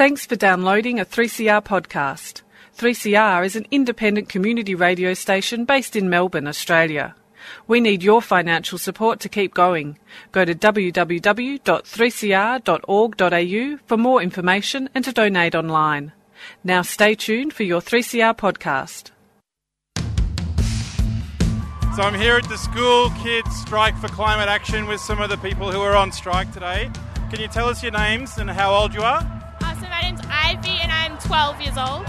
Thanks for downloading a 3CR podcast. 3CR is an independent community radio station based in Melbourne, Australia. We need your financial support to keep going. Go to www.3cr.org.au for more information and to donate online. Now stay tuned for your 3CR podcast. So I'm here at the school kids strike for climate action with some of the people who are on strike today. Can you tell us your names and how old you are? So my name's Ivy and I'm 12 years old.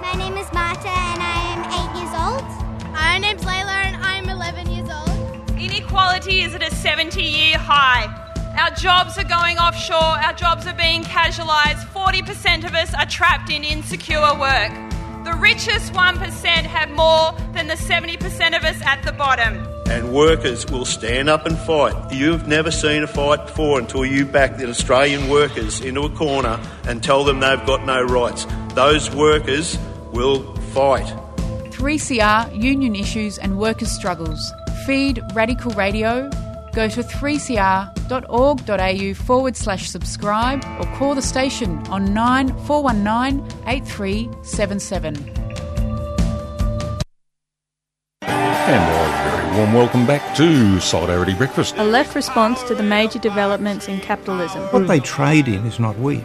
My name is Marta and I am 8 years old. My name's Layla and I'm 11 years old. Inequality is at a 70 year high. Our jobs are going offshore, our jobs are being casualised, 40% of us are trapped in insecure work. The richest 1% have more than the 70% of us at the bottom. And workers will stand up and fight. You've never seen a fight before until you back the Australian workers into a corner and tell them they've got no rights. Those workers will fight. 3CR, Union Issues and Workers' Struggles. Feed Radical Radio. Go to 3cr.org.au forward slash subscribe or call the station on 9419 8377. And a very warm welcome back to Solidarity Breakfast. A left response to the major developments in capitalism. What they trade in is not wheat.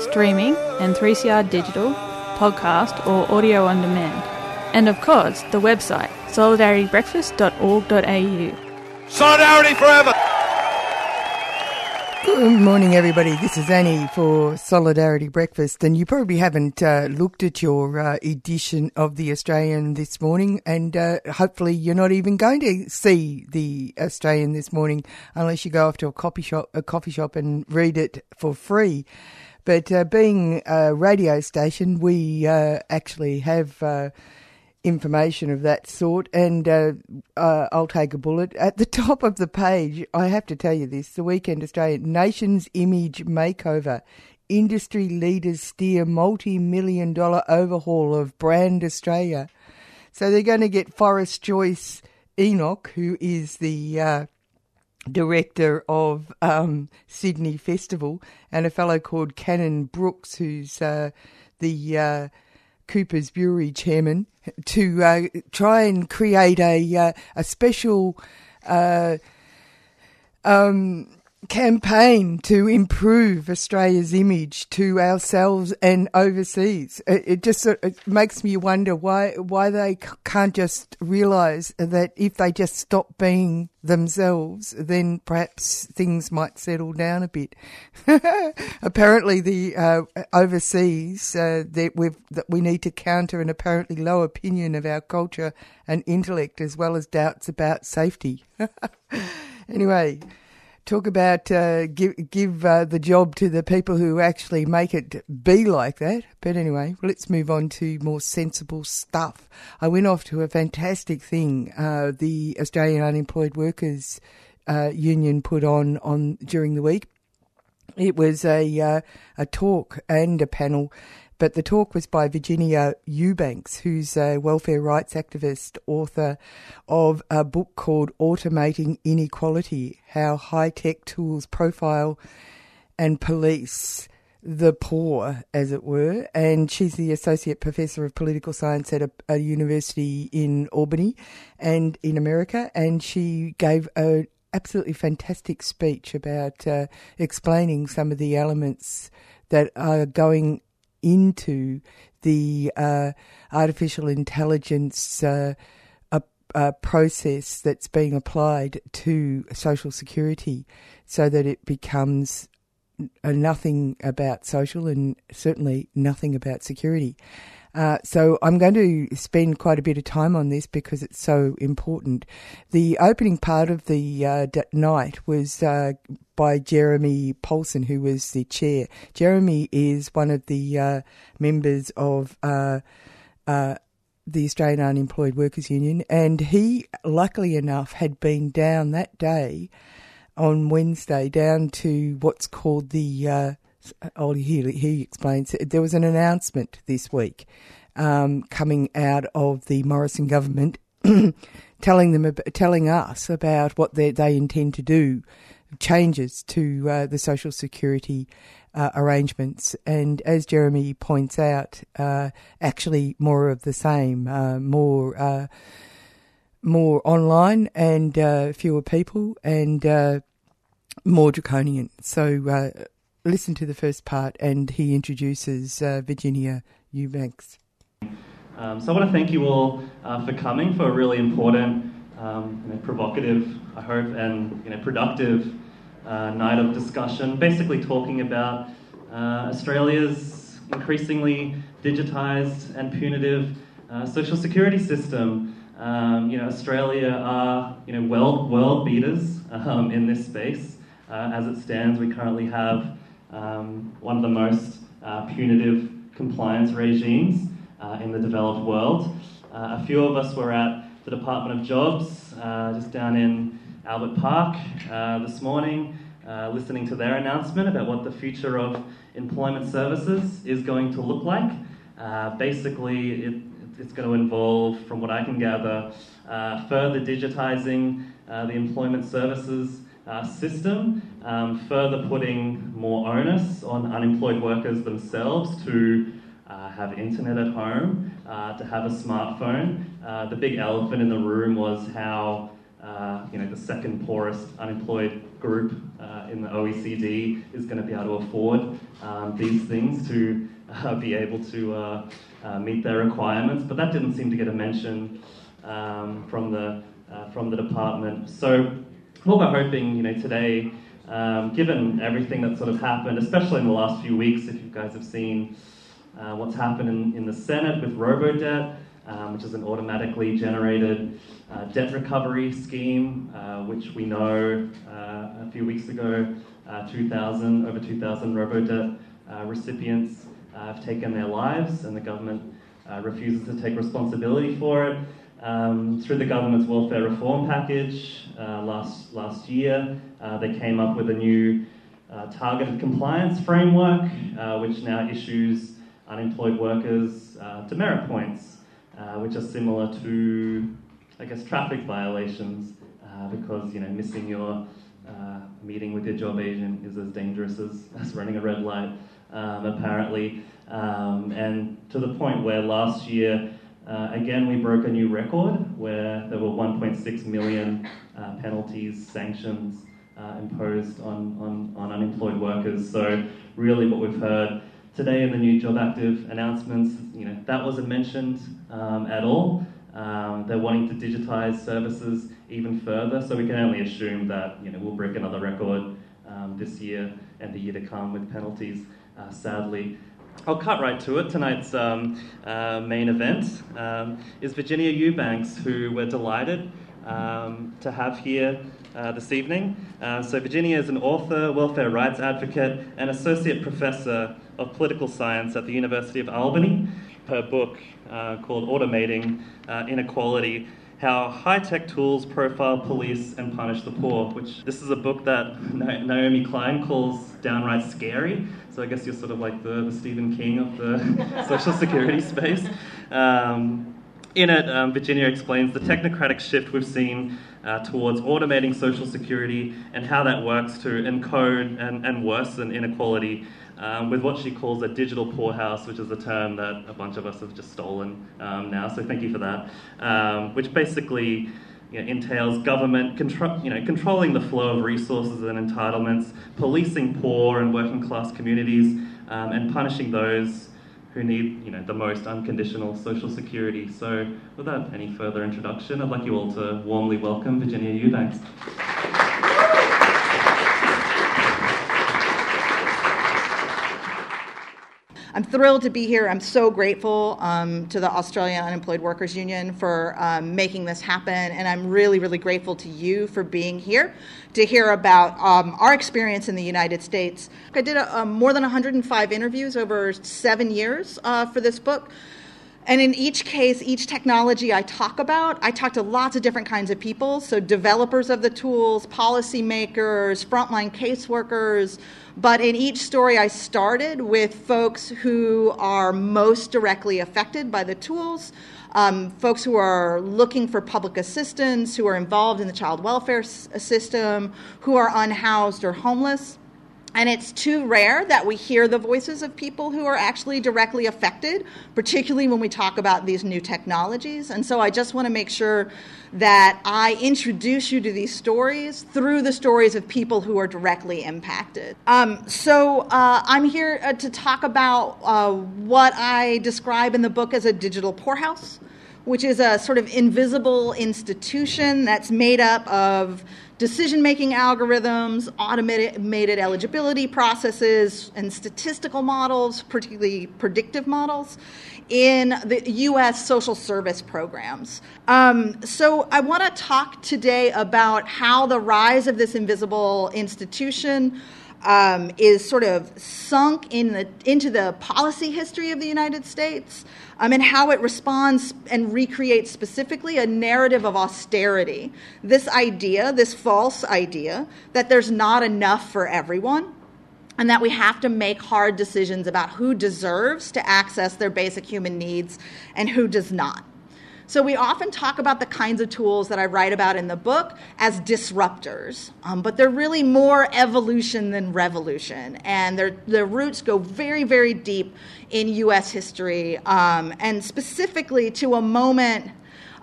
streaming and 3CR digital, podcast or audio on demand. And of course, the website solidaritybreakfast.org.au. Solidarity forever. Good morning, everybody. This is Annie for Solidarity Breakfast, and you probably haven't uh, looked at your uh, edition of the Australian this morning, and uh, hopefully you're not even going to see the Australian this morning unless you go off to a coffee shop, a coffee shop, and read it for free. But uh, being a radio station, we uh, actually have uh, information of that sort, and uh, uh, I'll take a bullet. At the top of the page, I have to tell you this the Weekend Australia Nations Image Makeover. Industry leaders steer multi million dollar overhaul of brand Australia. So they're going to get Forrest Joyce Enoch, who is the uh, director of um, Sydney Festival, and a fellow called Cannon-Brookes, who's uh, the uh, Cooper's Brewery chairman, to uh, try and create a uh, a special uh, um, campaign to improve Australia's image to ourselves and overseas. It, it just it makes me wonder why why they can't just realise that if they just stop being themselves, then perhaps things might settle down a bit. apparently, the uh, overseas uh, that we that we need to counter an apparently low opinion of our culture and intellect, as well as doubts about safety. anyway talk about uh, give give uh, the job to the people who actually make it be like that. But anyway, let's move on to more sensible stuff. I went off to a fantastic thing uh, the Australian Unemployed Workers uh, Union put on on during the week. It was a uh, a talk and a panel but the talk was by Virginia Eubanks, who's a welfare rights activist, author of a book called Automating Inequality How High Tech Tools Profile and Police the Poor, as it were. And she's the Associate Professor of Political Science at a, a university in Albany and in America. And she gave a absolutely fantastic speech about uh, explaining some of the elements that are going into the uh, artificial intelligence uh, process that's being applied to social security so that it becomes nothing about social and certainly nothing about security. Uh, so I'm going to spend quite a bit of time on this because it's so important. The opening part of the uh, d- night was uh, by Jeremy Poxon, who was the chair. Jeremy is one of the uh, members of uh, uh, the Australian Unemployed Workers Union, and he, luckily enough, had been down that day on Wednesday down to what's called the. Uh, oh, he, explains there was an announcement this week um, coming out of the Morrison government, telling them telling us about what they, they intend to do, changes to uh, the social security uh, arrangements, and as Jeremy points out, uh, actually more of the same, uh, more uh, more online and uh, fewer people and more draconian. So listen to the first part, and he introduces Virginia Eubanks. Um, so I want to thank you all uh, for coming for a really important, um, you know, provocative, I hope, and you know, productive uh, night of discussion. Basically, talking about uh, Australia's increasingly digitised and punitive uh, social security system. Um, you know, Australia are you know world world beaters um, in this space. Uh, as it stands, we currently have um, one of the most uh, punitive compliance regimes uh, in the developed world. Uh, a few of us were at the Department of Jobs uh, just down in Albert Park uh, this morning, uh, listening to their announcement about what the future of employment services is going to look like. basically, it, it's going to involve, from what I can gather, further digitizing the employment services uh, system, um, further putting more onus on unemployed workers themselves to uh, have internet at home, uh, to have a smartphone. Uh, the big elephant in the room was how uh, you know the second poorest unemployed group uh, in the OECD is going to be able to afford um, these things to be able to meet their requirements. But that didn't seem to get a mention um, from the from the department. So what we're hoping, you know, today, um, given everything that's sort of happened, especially in the last few weeks, if you guys have seen uh, what's happened in, in the Senate with RoboDebt, um, which is an automatically generated uh, debt recovery scheme, uh, which we know uh, a few weeks ago, uh, 2,000, over 2,000 RoboDebt uh, recipients have taken their lives, and the government refuses to take responsibility for it. Um, through the government's welfare reform package last, last year, they came up with a new targeted compliance framework, which now issues unemployed workers uh, demerit points, uh, which are similar to, I guess, traffic violations, uh, because you know missing your uh, meeting with your job agent is as dangerous as, as running a red light, um, apparently, um, and to the point where last year. Uh, again, we broke a new record where there were 1.6 million uh, penalties, sanctions imposed on, on, on unemployed workers. So, really, what we've heard today in the new Job Active announcements, you know, that wasn't mentioned um, at all. Um, they're wanting to digitize services even further, so we can only assume that you know we'll break another record um, this year and the year to come with penalties. Uh, sadly, I'll cut right to it. Tonight's um, uh, main event um, is Virginia Eubanks, who we're delighted um, to have here uh, this evening. Uh, so, Virginia is an author, welfare rights advocate, and associate professor of Political Science at the University of Albany. Her book uh, called Automating uh, Inequality How High Tech Tools Profile, Police, and Punish the Poor, which this is a book that Naomi Klein calls downright scary. So I guess you're sort of like the, the Stephen King of the social security space. Um, in it, um, Virginia explains the technocratic shift we've seen uh, towards automating social security and how that works to encode and, and worsen inequality um, with what she calls a digital poorhouse, which is a term that a bunch of us have just stolen um, now. So thank you for that. Um, which basically you know, entails government contro- you know, controlling the flow of resources and entitlements, policing poor and working class communities, um, and punishing those who need you know, the most unconditional social security. So, without any further introduction, I'd like you all to warmly welcome Virginia Eubanks. I'm thrilled to be here. I'm so grateful um, to the Australian Unemployed Workers Union for um, making this happen, and I'm really, really grateful to you for being here to hear about um, our experience in the United States. I did a, um, more than 105 interviews over seven years uh, for this book. And in each case, each technology I talk about, I talk to lots of different kinds of people. So, developers of the tools, policymakers, frontline caseworkers. But in each story, I started with folks who are most directly affected by the tools, um, folks who are looking for public assistance, who are involved in the child welfare s- system, who are unhoused or homeless. And it's too rare that we hear the voices of people who are actually directly affected, particularly when we talk about these new technologies. And so I just want to make sure that I introduce you to these stories through the stories of people who are directly impacted. Um, so uh, I'm here uh, to talk about uh, what I describe in the book as a digital poorhouse, which is a sort of invisible institution that's made up of decision making algorithms, automated eligibility processes, and statistical models, particularly predictive models, in the US social service programs. Um, so, I want to talk today about how the rise of this invisible institution. Um, is sort of sunk in the, into the policy history of the United States um, and how it responds and recreates specifically a narrative of austerity. This idea, this false idea, that there's not enough for everyone and that we have to make hard decisions about who deserves to access their basic human needs and who does not. So, we often talk about the kinds of tools that I write about in the book as disruptors, um, but they're really more evolution than revolution. And their, their roots go very, very deep in US history, um, and specifically to a moment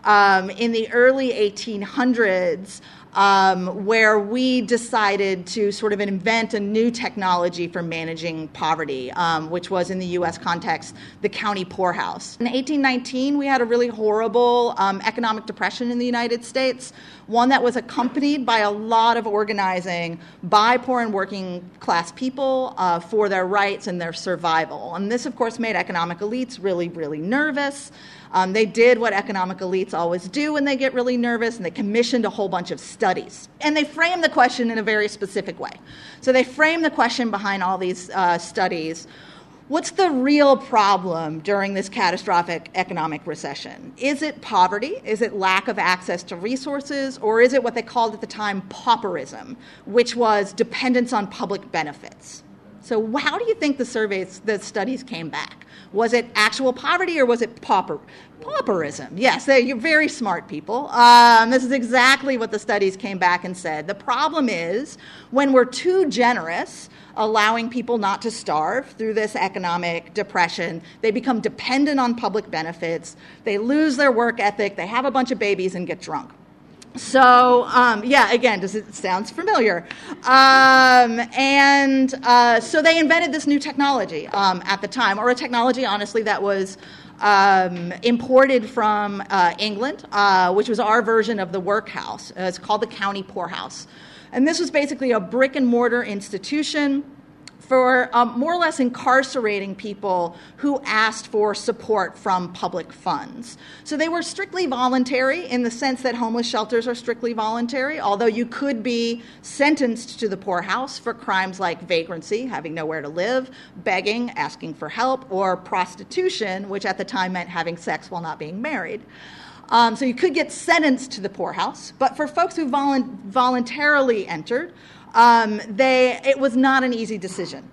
um, in the early 1800s um, where we decided to sort of invent a new technology for managing poverty, um, which was in the US context the county poorhouse. In 1819, we had a really horrible um, economic depression in the United States, one that was accompanied by a lot of organizing by poor and working class people uh, for their rights and their survival. And this, of course, made economic elites really, really nervous. Um, they did what economic elites always do when they get really nervous, and they commissioned a whole bunch of studies. And they framed the question in a very specific way. So they framed the question behind all these uh, studies What's the real problem during this catastrophic economic recession? Is it poverty? Is it lack of access to resources? Or is it what they called at the time pauperism, which was dependence on public benefits? So, how do you think the surveys, the studies came back? Was it actual poverty or was it pauper, pauperism? Yes, you're very smart people. Um, this is exactly what the studies came back and said. The problem is when we're too generous, allowing people not to starve through this economic depression, they become dependent on public benefits, they lose their work ethic, they have a bunch of babies and get drunk. So, um, yeah, again, does it sounds familiar? Um, and uh, so they invented this new technology um, at the time, or a technology, honestly, that was um, imported from uh, England, uh, which was our version of the workhouse. Uh, it's called the county poorhouse. And this was basically a brick and mortar institution for um, more or less incarcerating people who asked for support from public funds. So they were strictly voluntary in the sense that homeless shelters are strictly voluntary, although you could be sentenced to the poorhouse for crimes like vagrancy, having nowhere to live, begging, asking for help, or prostitution, which at the time meant having sex while not being married. Um, so you could get sentenced to the poorhouse, but for folks who volu- voluntarily entered, um, they, it was not an easy decision.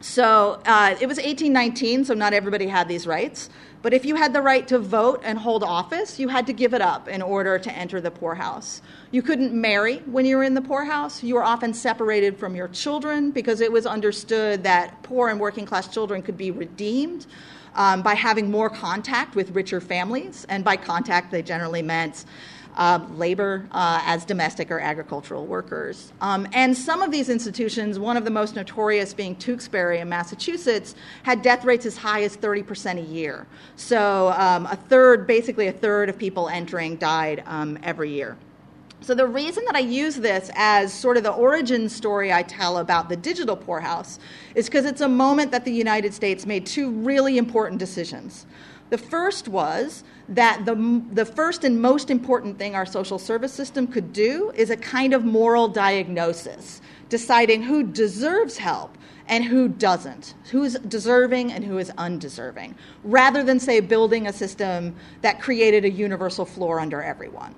So uh, it was 1819, so not everybody had these rights. But if you had the right to vote and hold office, you had to give it up in order to enter the poorhouse. You couldn't marry when you were in the poorhouse. You were often separated from your children because it was understood that poor and working class children could be redeemed um, by having more contact with richer families. And by contact, they generally meant uh, labor uh, as domestic or agricultural workers. Um, and some of these institutions, one of the most notorious being Tewksbury in Massachusetts, had death rates as high as 30% a year. So um, a third, basically a third of people entering died um, every year. So, the reason that I use this as sort of the origin story I tell about the digital poorhouse is because it's a moment that the United States made two really important decisions. The first was that the, the first and most important thing our social service system could do is a kind of moral diagnosis, deciding who deserves help and who doesn't, who's deserving and who is undeserving, rather than, say, building a system that created a universal floor under everyone.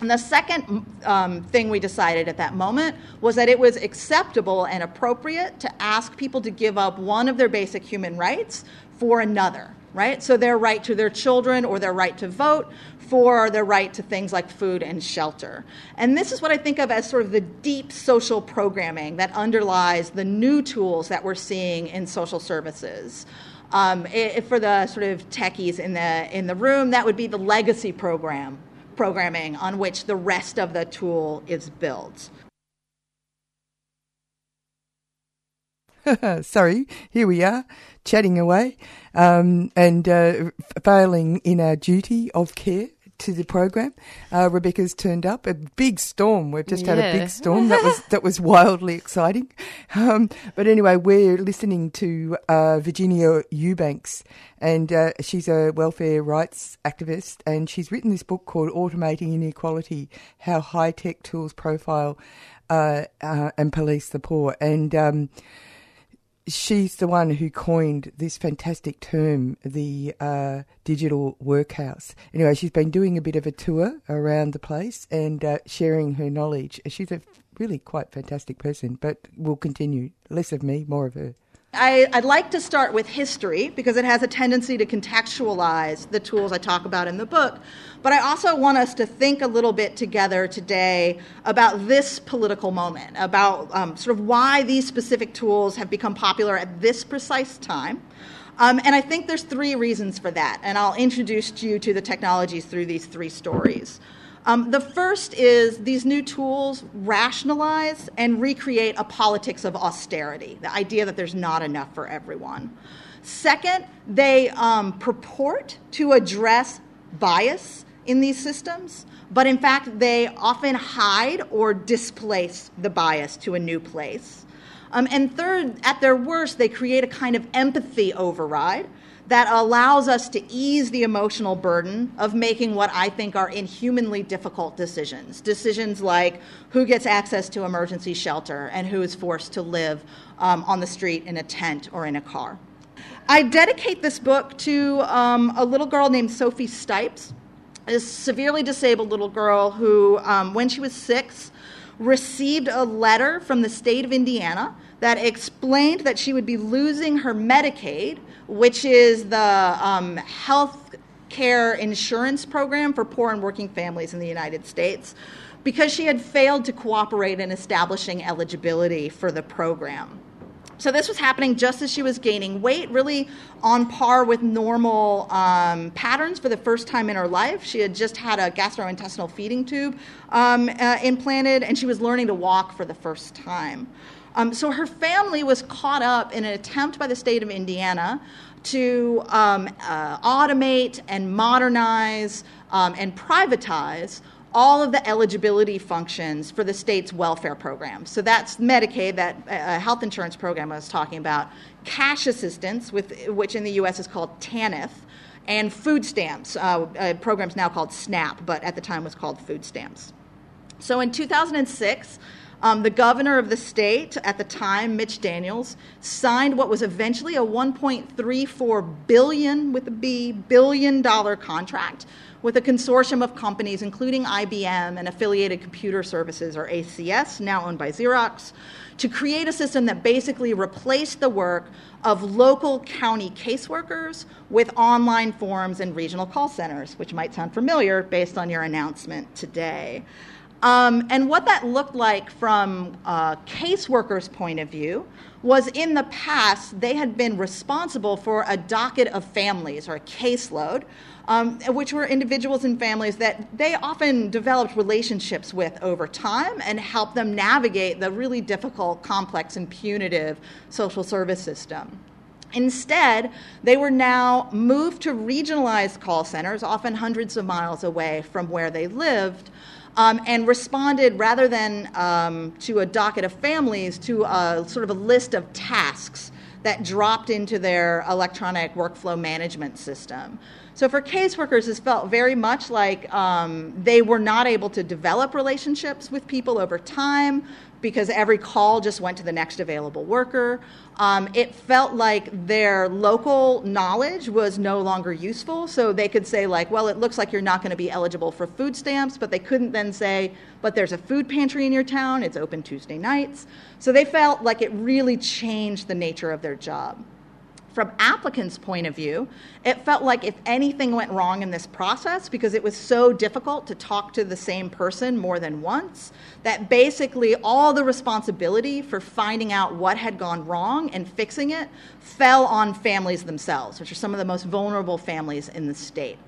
And the second um, thing we decided at that moment was that it was acceptable and appropriate to ask people to give up one of their basic human rights for another, right? So their right to their children or their right to vote for their right to things like food and shelter. And this is what I think of as sort of the deep social programming that underlies the new tools that we're seeing in social services. Um, it, for the sort of techies in the in the room, that would be the legacy program programming on which the rest of the tool is built. Sorry, here we are chatting away um, and uh, failing in our duty of care to the program. Uh, Rebecca's turned up. A big storm. We've just yeah. had a big storm. That was that was wildly exciting. Um, but anyway, we're listening to uh, Virginia Eubanks, and uh, she's a welfare rights activist, and she's written this book called "Automating Inequality: How High Tech Tools Profile uh, uh, and Police the Poor." And um, she's the one who coined this fantastic term, the uh, digital workhouse. Anyway, she's been doing a bit of a tour around the place and uh, sharing her knowledge. She's a really quite fantastic person, but we'll continue. Less of me, more of her. I, would like to start with history because it has a tendency to contextualize the tools I talk about in the book. But I also want us to think a little bit together today about this political moment, about um, sort of why these specific tools have become popular at this precise time. Um, and I think there's three reasons for that, and I'll introduce you to the technologies through these three stories. Um, the first is these new tools rationalize and recreate a politics of austerity, the idea that there's not enough for everyone. Second, they um, purport to address bias in these systems, but in fact, they often hide or displace the bias to a new place. Um, and third, at their worst, they create a kind of empathy override that allows us to ease the emotional burden of making what I think are inhumanly difficult decisions. Decisions like who gets access to emergency shelter and who is forced to live um, on the street in a tent or in a car. I dedicate this book to um, a little girl named Sophie Stipes, a severely disabled little girl who, um, when she was six, received a letter from the state of Indiana that explained that she would be losing her Medicaid which is the um, health care insurance program for poor and working families in the United States, because she had failed to cooperate in establishing eligibility for the program. So this was happening just as she was gaining weight, really on par with normal um, patterns for the first time in her life. She had just had a gastrointestinal feeding tube um, uh, implanted, and she was learning to walk for the first time. Um, so her family was caught up in an attempt by the state of Indiana to um, uh, automate and modernize um, and privatize all of the eligibility functions for the state's welfare programs. So that's Medicaid, that uh, health insurance program I was talking about, cash assistance, with, which in the U.S. is called TANF, and food stamps, uh, a program's now called SNAP, but at the time was called food stamps. So in 2006, um, the governor of the state at the time, Mitch Daniels, signed what was eventually a 1.34 billion with a B billion dollar contract with a consortium of companies, including IBM and Affiliated Computer Services, or ACS, now owned by Xerox, to create a system that basically replaced the work of local county caseworkers with online forms and regional call centers, which might sound familiar based on your announcement today. Um, and what that looked like from a caseworkers' point of view was in the past, they had been responsible for a docket of families or a caseload, um, which were individuals and families that they often developed relationships with over time and helped them navigate the really difficult, complex, and punitive social service system. Instead, they were now moved to regionalized call centers, often hundreds of miles away from where they lived, um, and responded rather than um, to a docket of families to a sort of a list of tasks that dropped into their electronic workflow management system. So for caseworkers, this felt very much like um, they were not able to develop relationships with people over time because every call just went to the next available worker. Um, it felt like their local knowledge was no longer useful. So they could say, like, well, it looks like you're not going to be eligible for food stamps, but they couldn't then say, but there's a food pantry in your town, it's open Tuesday nights. So they felt like it really changed the nature of their job from applicants' point of view, it felt like if anything went wrong in this process, because it was so difficult to talk to the same person more than once, that basically all the responsibility for finding out what had gone wrong and fixing it fell on families themselves, which are some of the most vulnerable families in the state.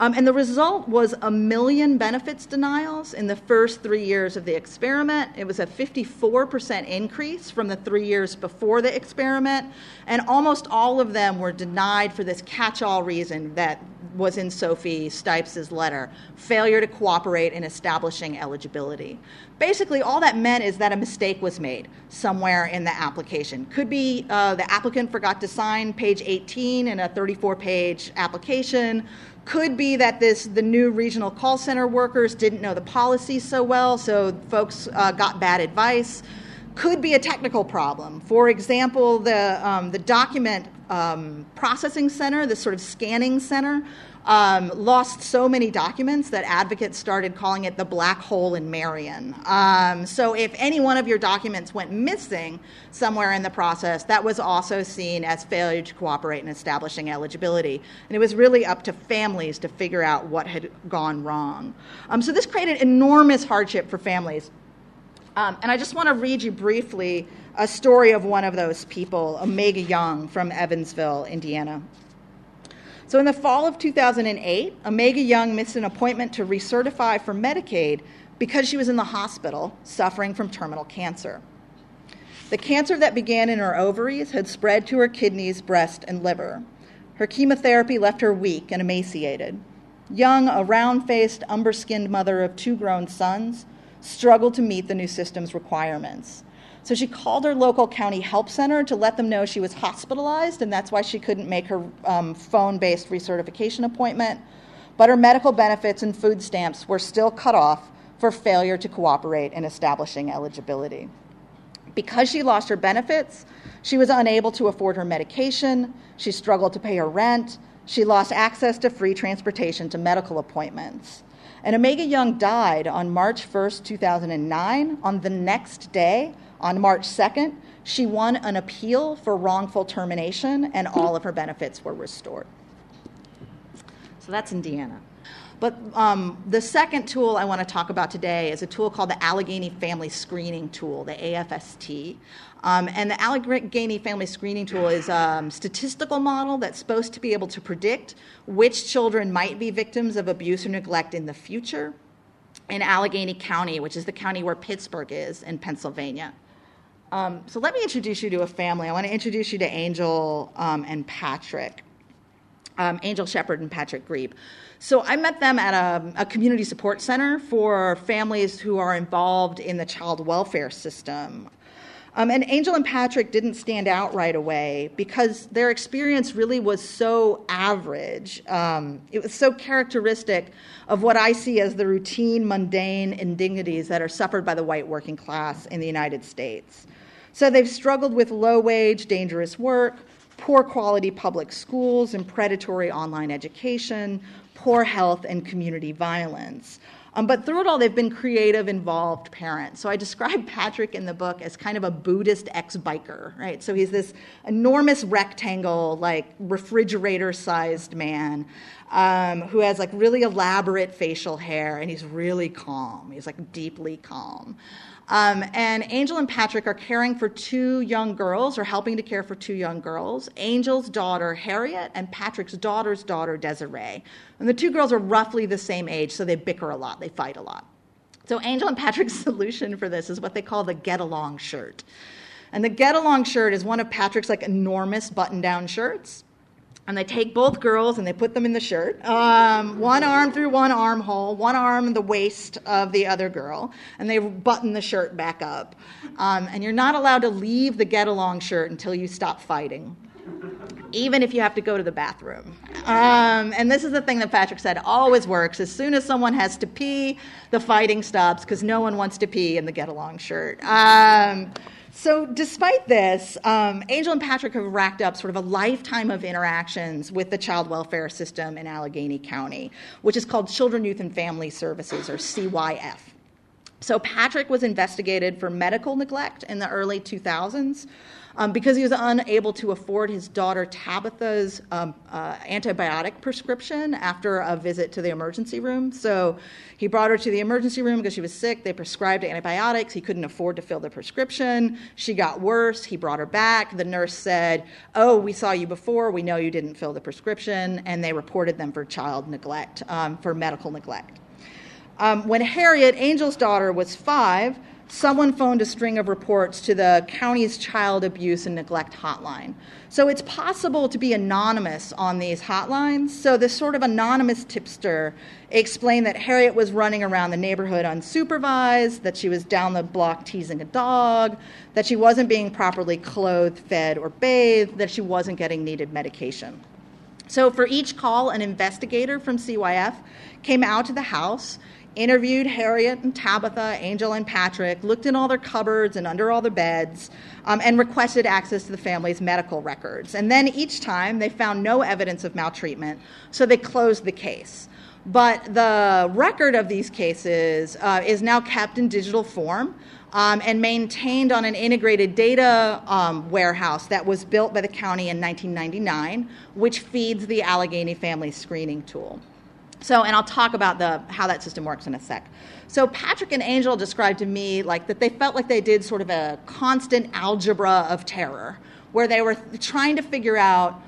Um, and the result was a million benefits denials in the first three years of the experiment. It was a 54% increase from the three years before the experiment. And almost all of them were denied for this catch all reason that was in Sophie Stipes' letter failure to cooperate in establishing eligibility. Basically, all that meant is that a mistake was made somewhere in the application. Could be uh, the applicant forgot to sign page 18 in a 34 page application could be that this the new regional call center workers didn't know the policy so well, so folks uh, got bad advice. Could be a technical problem. For example, the um, the document um, processing center, the sort of scanning center, um, lost so many documents that advocates started calling it the black hole in Marion. Um, so, if any one of your documents went missing somewhere in the process, that was also seen as failure to cooperate in establishing eligibility. And it was really up to families to figure out what had gone wrong. Um, so, this created enormous hardship for families. Um, and I just want to read you briefly a story of one of those people, Omega Young from Evansville, Indiana. So, in the fall of 2008, Omega Young missed an appointment to recertify for Medicaid because she was in the hospital suffering from terminal cancer. The cancer that began in her ovaries had spread to her kidneys, breast, and liver. Her chemotherapy left her weak and emaciated. Young, a round faced, umber skinned mother of two grown sons, struggled to meet the new system's requirements. So she called her local county help center to let them know she was hospitalized, and that's why she couldn't make her um, phone based recertification appointment. But her medical benefits and food stamps were still cut off for failure to cooperate in establishing eligibility. Because she lost her benefits, she was unable to afford her medication, she struggled to pay her rent, she lost access to free transportation to medical appointments. And Omega Young died on March 1st, 2009. On the next day, on March 2nd, she won an appeal for wrongful termination, and all of her benefits were restored. So that's Indiana. But um, the second tool I want to talk about today is a tool called the Allegheny Family Screening Tool, the AFST. Um, and the Allegheny Family Screening Tool is a um, statistical model that's supposed to be able to predict which children might be victims of abuse or neglect in the future in Allegheny County, which is the county where Pittsburgh is in Pennsylvania. Um, so let me introduce you to a family. I want to introduce you to Angel um, and Patrick, um, Angel Shepherd and Patrick Grzyb. So I met them at a, a, community support center for families who are involved in the child welfare system. Um, and Angel and Patrick didn't stand out right away because their experience really was so average. Um, it was so characteristic of what I see as the routine, mundane indignities that are suffered by the white working class in the United States. So they've struggled with low wage, dangerous work, poor quality public schools and predatory online education, poor health, and community violence. Um, but through it all, they've been creative, involved parents. So I describe Patrick in the book as kind of a Buddhist ex biker, right? So he's this enormous rectangle, like refrigerator sized man um, who has like really elaborate facial hair and he's really calm. He's like deeply calm. Um, and Angel and Patrick are caring for two young girls, or helping to care for two young girls Angel's daughter, Harriet, and Patrick's daughter's daughter, Desiree. And the two girls are roughly the same age, so they bicker a lot, they fight a lot. So, Angel and Patrick's solution for this is what they call the get along shirt. And the get along shirt is one of Patrick's like enormous button down shirts. And they take both girls and they put them in the shirt, um, one arm through one armhole, one arm in the waist of the other girl, and they button the shirt back up. Um, and you're not allowed to leave the get along shirt until you stop fighting, even if you have to go to the bathroom. Um, and this is the thing that Patrick said always works. As soon as someone has to pee, the fighting stops because no one wants to pee in the get along shirt. So, despite this, um, Angel and Patrick have racked up sort of a lifetime of interactions with the child welfare system in Allegheny County, which is called Children, Youth, and Family Services, or CYF. So, Patrick was investigated for medical neglect in the early 2000s. Um, because he was unable to afford his daughter Tabitha's um, uh, antibiotic prescription after a visit to the emergency room. So he brought her to the emergency room because she was sick. They prescribed antibiotics. He couldn't afford to fill the prescription. She got worse. He brought her back. The nurse said, Oh, we saw you before. We know you didn't fill the prescription. And they reported them for child neglect, um, for medical neglect. Um, when Harriet, Angel's daughter, was five, someone phoned a string of reports to the county's child abuse and neglect hotline. So it's possible to be anonymous on these hotlines. So this sort of anonymous tipster explained that Harriet was running around the neighborhood unsupervised, that she was down the block teasing a dog, that she wasn't being properly clothed, fed, or bathed, that she wasn't getting needed medication. So for each call, an investigator from CYF came out to the house interviewed Harriet and Tabitha, Angel and Patrick, looked in all their cupboards and under all their beds, um, and requested access to the family's medical records. And then each time they found no evidence of maltreatment, so they closed the case. But the record of these cases uh, is now kept in digital form. Um, and maintained on an integrated data um, warehouse that was built by the county in 1999, which feeds the Allegheny Family Screening Tool. So, and I'll talk about the how that system works in a sec. So, Patrick and Angel described to me like that they felt like they did sort of a constant algebra of terror, where they were trying to figure out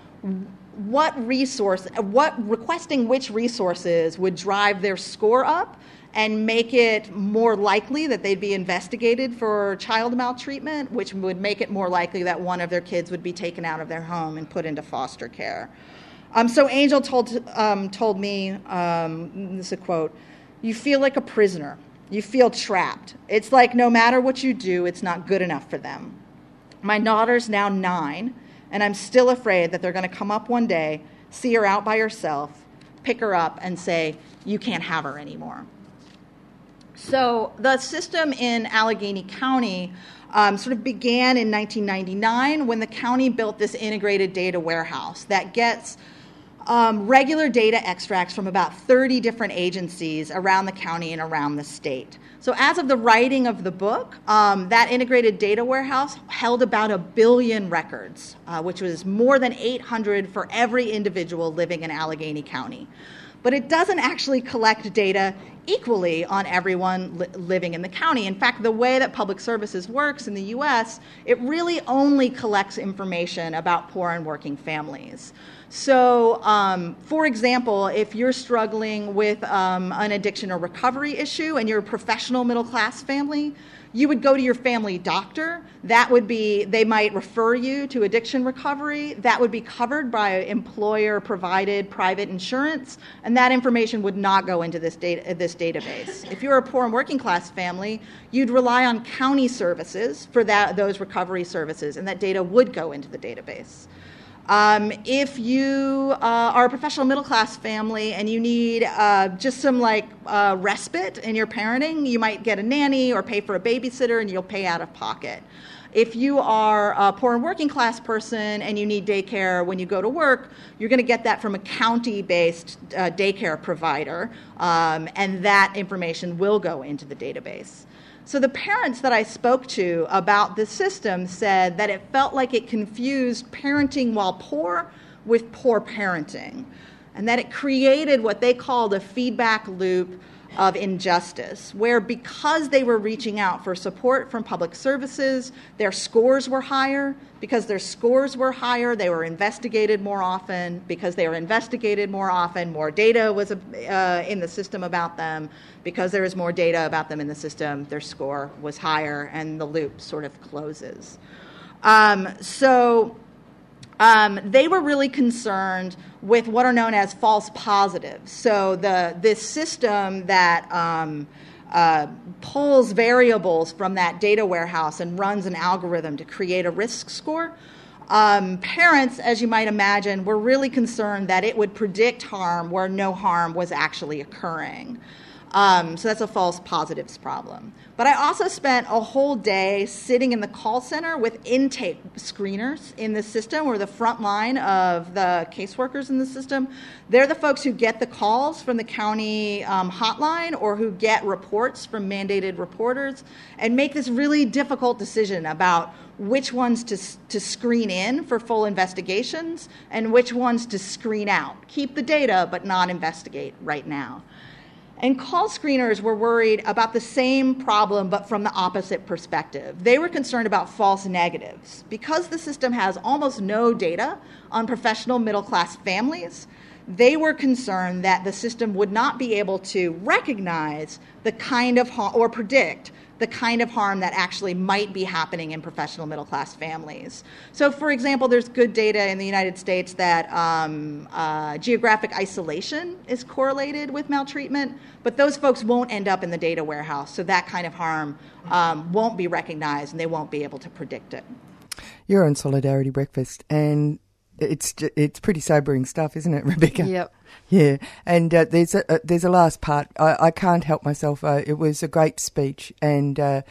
what resource, what requesting which resources would drive their score up and make it more likely that they'd be investigated for child maltreatment, which would make it more likely that one of their kids would be taken out of their home and put into foster care. Um, so Angel told, um, told me, um, this is a quote, you feel like a prisoner. You feel trapped. It's like no matter what you do, it's not good enough for them. My daughter's now nine, and I'm still afraid that they're going to come up one day, see her out by herself, pick her up, and say, You can't have her anymore. So the system in Allegheny County um, sort of began in 1999 when the county built this integrated data warehouse that gets um, regular data extracts from about 30 different agencies around the county and around the state. So, as of the writing of the book, um, that integrated data warehouse held about a billion records, uh, which was more than 800 for every individual living in Allegheny County. But it doesn't actually collect data equally on everyone li- living in the county. In fact, the way that public services works in the US, it really only collects information about poor and working families. So, um, for example, if you're struggling with um, an addiction or recovery issue and you're a professional middle class family, you would go to your family doctor. That would be, they might refer you to addiction recovery. That would be covered by employer provided private insurance, and that information would not go into this, data, this database. If you're a poor and working class family, you'd rely on county services for that, those recovery services, and that data would go into the database. Um, if you uh, are a professional middle class family and you need uh, just some like uh, respite in your parenting, you might get a nanny or pay for a babysitter and you'll pay out of pocket. If you are a poor and working class person and you need daycare when you go to work, you're going to get that from a county based uh, daycare provider, um, and that information will go into the database. So the parents that I spoke to about the system said that it felt like it confused parenting while poor with poor parenting, and that it created what they called a feedback loop of injustice, where because they were reaching out for support from public services, their scores were higher. Because their scores were higher, they were investigated more often. Because they were investigated more often, more data was uh, in the system about them. Because there was more data about them in the system, their score was higher, and the loop sort of closes. Um, so, Um, they were really concerned with what are known as false positives. So the this system that um, uh, pulls variables from that data warehouse and runs an algorithm to create a risk score. Um, parents, as you might imagine, were really concerned that it would predict harm where no harm was actually occurring. Um, so that's a false positives problem. But I also spent a whole day sitting in the call center with intake screeners in the system, or the front line of the caseworkers in the system. They're the folks who get the calls from the county um, hotline or who get reports from mandated reporters and make this really difficult decision about which ones to, to screen in for full investigations and which ones to screen out. Keep the data, but not investigate right now. And call screeners were worried about the same problem, but from the opposite perspective. They were concerned about false negatives. Because the system has almost no data on professional middle class families, they were concerned that the system would not be able to recognize the kind of harm or predict the kind of harm that actually might be happening in professional middle class families. So, for example, there's good data in the United States that um, uh, geographic isolation is correlated with maltreatment, but those folks won't end up in the data warehouse. So, that kind of harm um, won't be recognized and they won't be able to predict it. You're on Solidarity Breakfast, and it's it's pretty sobering stuff, isn't it, Rebecca? Yep. Yeah, and uh, there's a uh, there's a last part. I, I can't help myself. Uh, it was a great speech, and uh,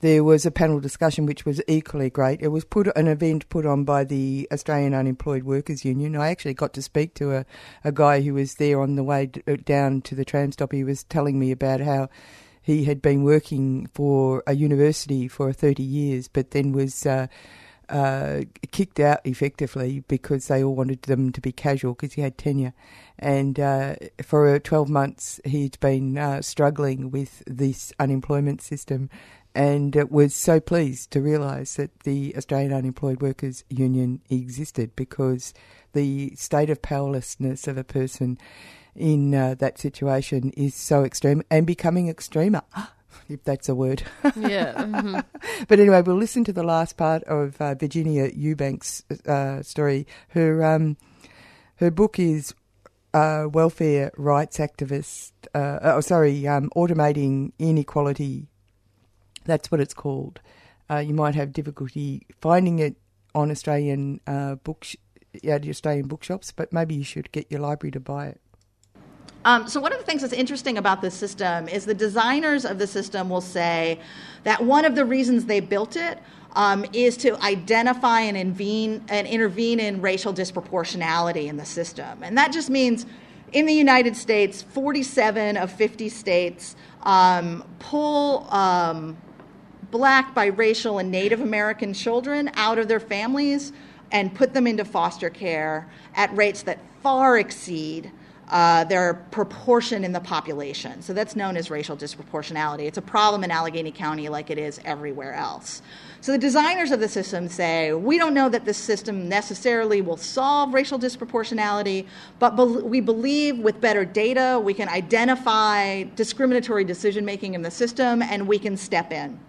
there was a panel discussion which was equally great. It was put an event put on by the Australian Unemployed Workers Union. I actually got to speak to a, a guy who was there on the way d- uh, down to the tram stop. He was telling me about how he had been working for a university for 30 years, but then was uh, uh, kicked out effectively because they all wanted them to be casual because he had tenure. And uh, for 12 months, he'd been uh, struggling with this unemployment system and was so pleased to realise that the Australian Unemployed Workers Union existed because the state of powerlessness of a person in uh, that situation is so extreme and becoming extremer if that's a word. Yeah. Mm-hmm. but anyway, we'll listen to the last part of uh, Virginia Eubanks' uh, story. Her um, her book is uh, Welfare Rights Activist. Uh, oh, sorry, um, Automating Inequality. That's what it's called. Uh, you might have difficulty finding it on Australian uh, books, yeah, the Australian bookshops, but maybe you should get your library to buy it. Um, so, one of the things that's interesting about this system is the designers of the system will say that one of the reasons they built it um, is to identify and, intervene, and intervene in racial disproportionality in the system. And that just means in the United States, 47 of 50 states um, pull um, black, biracial, and Native American children out of their families and put them into foster care at rates that far exceed uh, their proportion in the population. So that's known as racial disproportionality. It's a problem in Allegheny County like it is everywhere else. So the designers of the system say, we don't know that this system necessarily will solve racial disproportionality, but be- we believe with better data we can identify discriminatory decision making in the system and we can step in.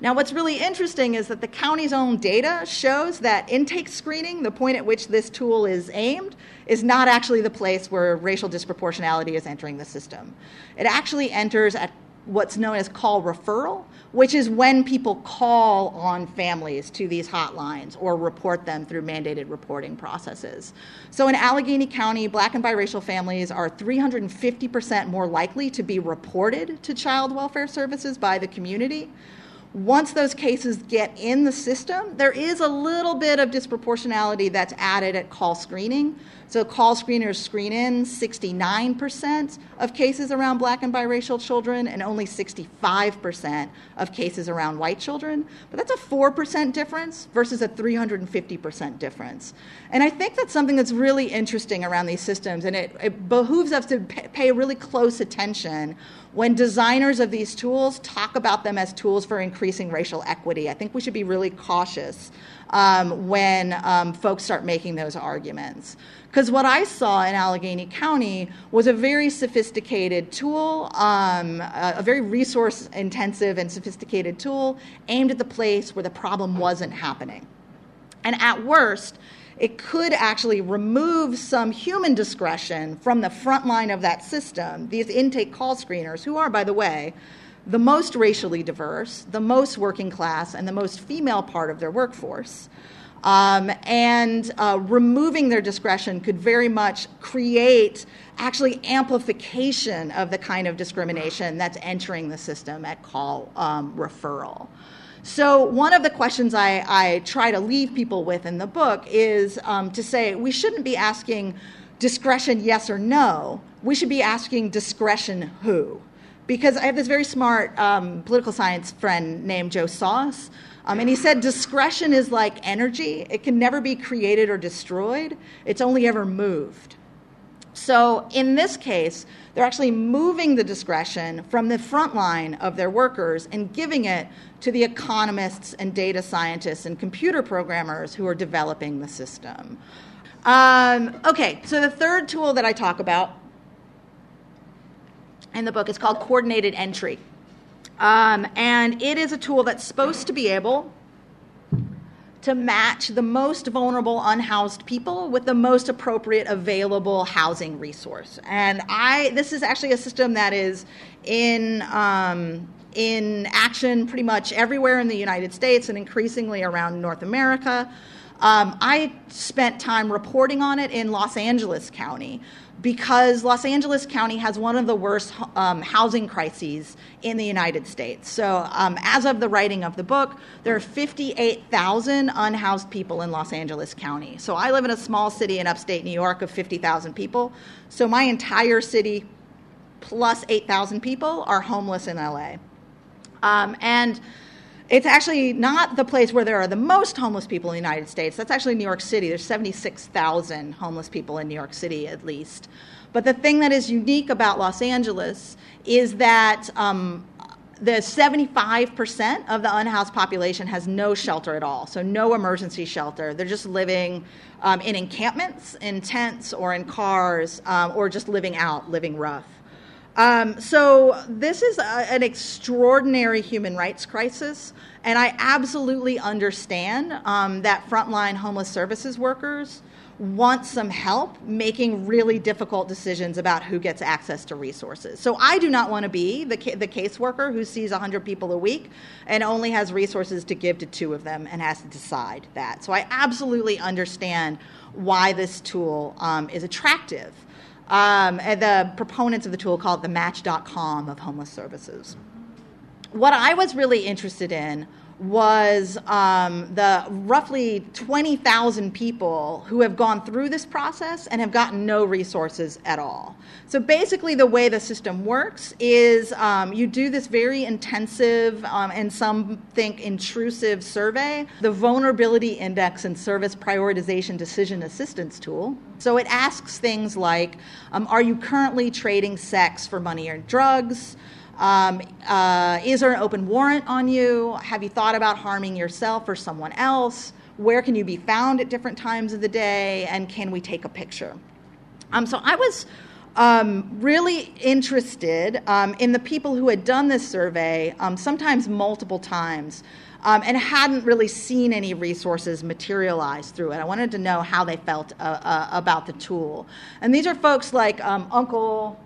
Now, what's really interesting is that the county's own data shows that intake screening, the point at which this tool is aimed, is not actually the place where racial disproportionality is entering the system. It actually enters at what's known as call referral, which is when people call on families to these hotlines or report them through mandated reporting processes. So in Allegheny County, black and biracial families are 350% more likely to be reported to child welfare services by the community once those cases get in the system, there is a little bit of disproportionality that's added at call screening. So, call screeners screen in 69% of cases around black and biracial children and only 65% of cases around white children. But that's a 4% difference versus a 350% difference. And I think that's something that's really interesting around these systems, and it, it behooves us to pay really close attention when designers of these tools talk about them as tools for increasing racial equity. I think we should be really cautious um, when um, folks start making those arguments. Because what I saw in Allegheny County was a very sophisticated tool, um, a, a very resource intensive and sophisticated tool aimed at the place where the problem wasn't happening. And at worst, it could actually remove some human discretion from the front line of that system. These intake call screeners, who are, by the way, the most racially diverse, the most working class, and the most female part of their workforce. Um, and uh, removing their discretion could very much create actually amplification of the kind of discrimination that's entering the system at call um, referral. So, one of the questions I, I, try to leave people with in the book is um, to say we shouldn't be asking discretion yes or no, we should be asking discretion who. Because I have this very smart um, political science friend named Joe Soss um, and he said discretion is like energy, it can never be created or destroyed, it's only ever moved. So in this case, they're actually moving the discretion from the front line of their workers and giving it to the economists and data scientists and computer programmers who are developing the system. Um, okay, so the third tool that I talk about in the book is called coordinated entry. Um, and it is a tool that's supposed to be able to match the most vulnerable unhoused people with the most appropriate available housing resource. And I, this is actually a system that is in um, in action pretty much everywhere in the United States and increasingly around North America. Um, I spent time reporting on it in Los Angeles County because Los Angeles County has one of the worst um, housing crises in the United States. So, um, as of the writing of the book, there are 58,000 unhoused people in Los Angeles County. So, I live in a small city in upstate New York of 50,000 people. So, my entire city plus 8,000 people are homeless in LA. Um, and it's actually not the place where there are the most homeless people in the United States. That's actually New York City. There's 76,000 homeless people in New York City, at least. But the thing that is unique about Los Angeles is that um, the 75% of the unhoused population has no shelter at all, so no emergency shelter. They're just living um, in encampments, in tents, or in cars, um, or just living out, living rough. Um, so this is a, an extraordinary human rights crisis, and I absolutely understand um, that frontline homeless services workers want some help making really difficult decisions about who gets access to resources. So I do not want to be the, ca- the caseworker who sees 100 people a week and only has resources to give to two of them and has to decide that. So I absolutely understand why this tool um, is attractive. Um, the proponents of the tool call it the match.com of homeless services. What I was really interested in was um, the roughly 20,000 people who have gone through this process and have gotten no resources at all. So basically, the way the system works is um, you do this very intensive um, and some think intrusive survey, the Vulnerability Index and Service Prioritization Decision Assistance Tool. So it asks things like um, Are you currently trading sex for money or drugs? Um, uh, is there an open warrant on you? Have you thought about harming yourself or someone else? Where can you be found at different times of the day? And can we take a picture? Um, so I was um, really interested um, in the people who had done this survey, um, sometimes multiple times. Um, and hadn't really seen any resources materialize through it. I wanted to know how they felt uh, uh, about the tool. And these are folks like um, Uncle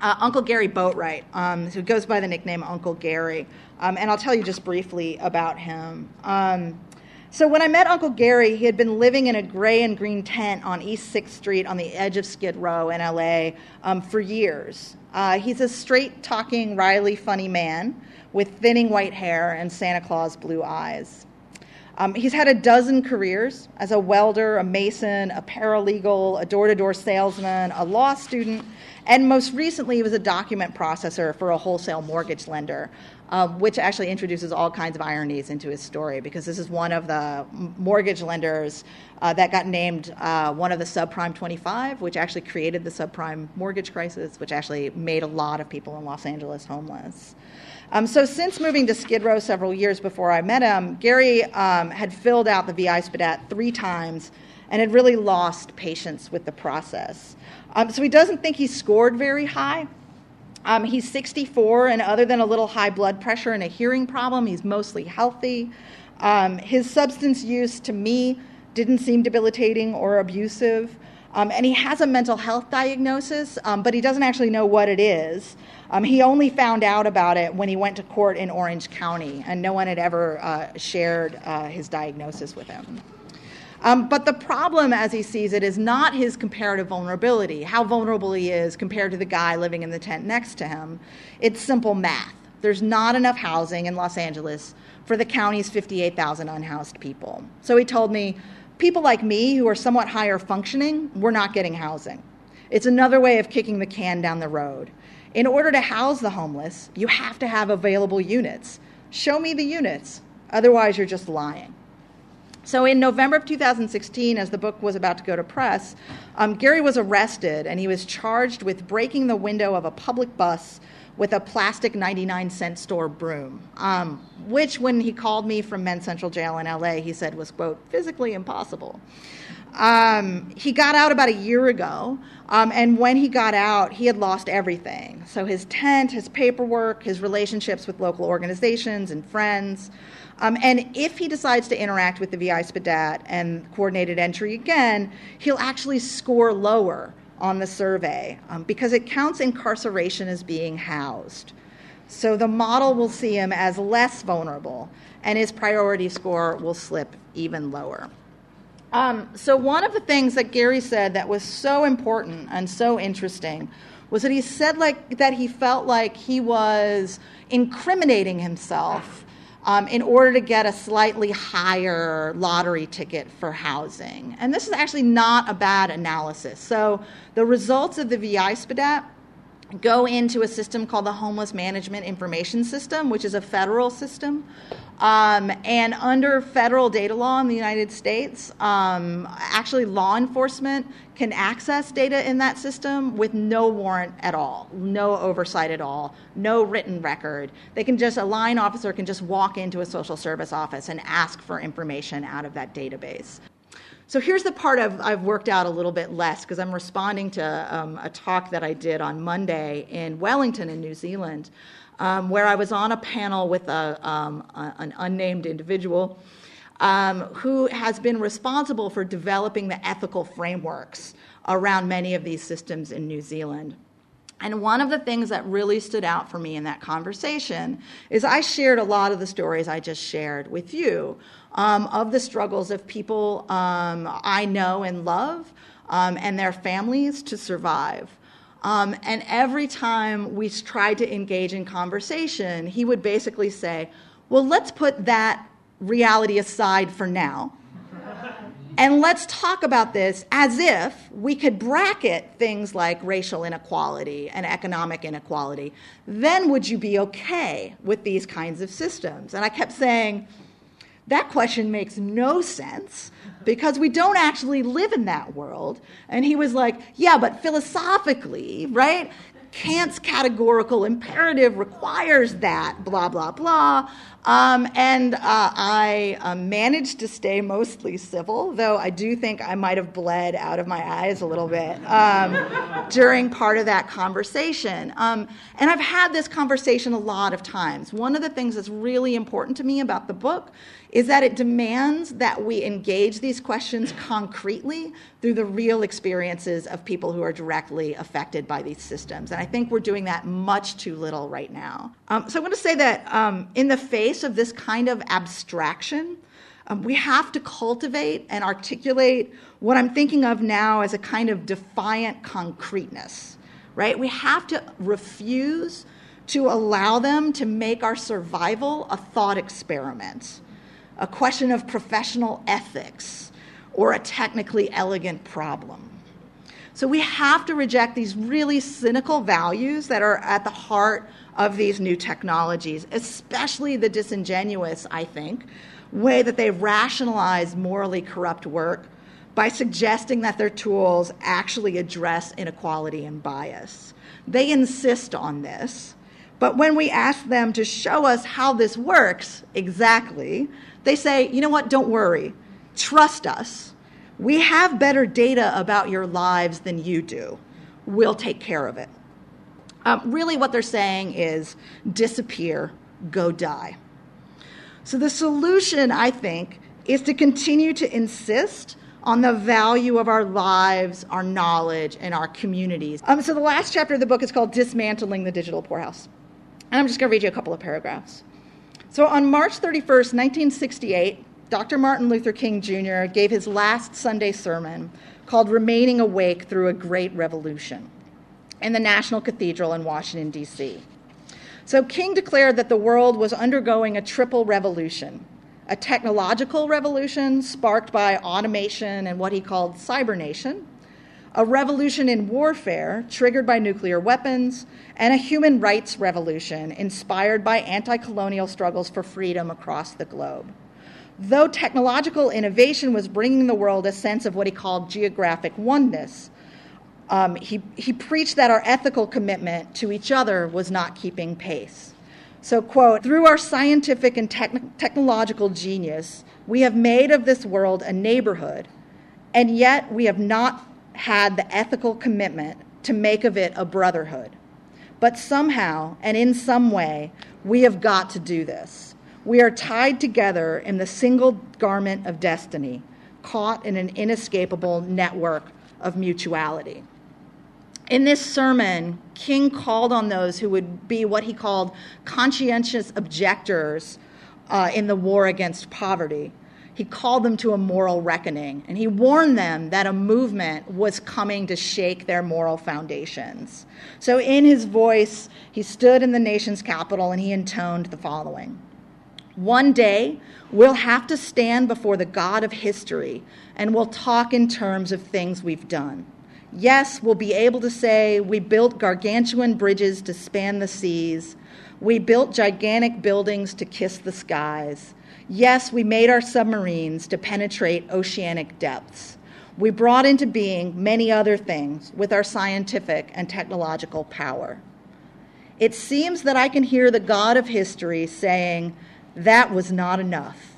uh, Uncle Gary Boatwright, um, who goes by the nickname Uncle Gary. Um, and I'll tell you just briefly about him. Um, so, when I met Uncle Gary, he had been living in a gray and green tent on East 6th Street on the edge of Skid Row in LA um, for years. Uh, he's a straight talking, wryly funny man with thinning white hair and Santa Claus blue eyes. Um, he's had a dozen careers as a welder, a mason, a paralegal, a door to door salesman, a law student, and most recently, he was a document processor for a wholesale mortgage lender, um, which actually introduces all kinds of ironies into his story because this is one of the mortgage lenders uh, that got named uh, one of the subprime 25, which actually created the subprime mortgage crisis, which actually made a lot of people in Los Angeles homeless. Um, so, since moving to Skid Row several years before I met him, Gary um, had filled out the VI SPDAT three times and had really lost patience with the process. Um, so he doesn't think he scored very high. Um, he's 64, and other than a little high blood pressure and a hearing problem, he's mostly healthy. Um, his substance use, to me, didn't seem debilitating or abusive. Um, and he has a mental health diagnosis, um, but he doesn't actually know what it is. Um, he only found out about it when he went to court in Orange County, and no one had ever uh, shared uh, his diagnosis with him. Um, but the problem, as he sees it, is not his comparative vulnerability, how vulnerable he is compared to the guy living in the tent next to him. It's simple math. There's not enough housing in Los Angeles for the county's 58,000 unhoused people. So he told me, people like me who are somewhat higher functioning, we're not getting housing. It's another way of kicking the can down the road. In order to house the homeless, you have to have available units. Show me the units, otherwise, you're just lying. So, in November of 2016, as the book was about to go to press, um, Gary was arrested and he was charged with breaking the window of a public bus with a plastic 99 cent store broom, um, which, when he called me from Men's Central Jail in LA, he said was, quote, physically impossible. Um, he got out about a year ago, um, and when he got out, he had lost everything. So his tent, his paperwork, his relationships with local organizations and friends. Um, and if he decides to interact with the VI SPDAT and coordinated entry again, he'll actually score lower on the survey um, because it counts incarceration as being housed. So the model will see him as less vulnerable, and his priority score will slip even lower. Um, so, one of the things that Gary said that was so important and so interesting was that he said like that he felt like he was incriminating himself um, in order to get a slightly higher lottery ticket for housing. And this is actually not a bad analysis. So the results of the VI SPDAT go into a system called the Homeless Management Information System, which is a federal system. Um, and under federal data law in the United States, um, actually law enforcement can access data in that system with no warrant at all, no oversight at all, no written record. They can just, a line officer can just walk into a social service office and ask for information out of that database. So here's the part I've, I've worked out a little bit less because I'm responding to um, a talk that I did on Monday in Wellington in New Zealand um, where I was on a panel with a, um, a, an unnamed individual um, who has been responsible for developing the ethical frameworks around many of these systems in New Zealand. And one of the things that really stood out for me in that conversation is I shared a lot of the stories I just shared with you um, of the struggles of people um, I know and love um, and their families to survive. Um, and every time we tried to engage in conversation, he would basically say, Well, let's put that reality aside for now. And let's talk about this as if we could bracket things like racial inequality and economic inequality. Then would you be okay with these kinds of systems? And I kept saying, that question makes no sense because we don't actually live in that world. And he was like, Yeah, but philosophically, right? Kant's categorical imperative requires that, blah, blah, blah. Um, and uh, I uh, managed to stay mostly civil, though I do think I might have bled out of my eyes a little bit um, during part of that conversation. Um, and I've had this conversation a lot of times. One of the things that's really important to me about the book is that it demands that we engage these questions concretely through the real experiences of people who are directly affected by these systems. And I think we're doing that much too little right now. Um, so I want to say that um, in the face of this kind of abstraction, um, we have to cultivate and articulate what I'm thinking of now as a kind of defiant concreteness, right? We have to refuse to allow them to make our survival a thought experiment a question of professional ethics, or a technically elegant problem. So we have to reject these really cynical values that are at the heart of these new technologies, especially the disingenuous, I think, way that they rationalize morally corrupt work by suggesting that their tools actually address inequality and bias. They insist on this, but when we ask them to show us how this works exactly, they say, you know what, don't worry, trust us. We have better data about your lives than you do. We'll take care of it. Um, really, what they're saying is disappear, go die. So, the solution, I think, is to continue to insist on the value of our lives, our knowledge, and our communities. Um, so, the last chapter of the book is called Dismantling the Digital Poorhouse. And I'm just going to read you a couple of paragraphs. So, on March 31st, 1968, Dr. Martin Luther King Jr. gave his last Sunday sermon called Remaining Awake Through a Great Revolution in the National Cathedral in Washington, D.C. So, King declared that the world was undergoing a triple revolution a technological revolution sparked by automation and what he called cybernation, a revolution in warfare triggered by nuclear weapons, and a human rights revolution inspired by anti colonial struggles for freedom across the globe. Though technological innovation was bringing the world a sense of what he called geographic oneness, um, he, he preached that our ethical commitment to each other was not keeping pace. So, quote, through our scientific and technological genius, we have made of this world a neighborhood, and yet we have not had the ethical commitment to make of it a brotherhood. But somehow and in some way, we have got to do this. We are tied together in the single garment of destiny, caught in an inescapable network of mutuality. In this sermon, King called on those who would be what he called conscientious objectors uh, in the war against poverty. He called them to a moral reckoning, and he warned them that a movement was coming to shake their moral foundations. So, in his voice, he stood in the nation's capital and he intoned the following One day, we'll have to stand before the God of history and we'll talk in terms of things we've done. Yes, we'll be able to say we built gargantuan bridges to span the seas. We built gigantic buildings to kiss the skies. Yes, we made our submarines to penetrate oceanic depths. We brought into being many other things with our scientific and technological power. It seems that I can hear the God of history saying, That was not enough.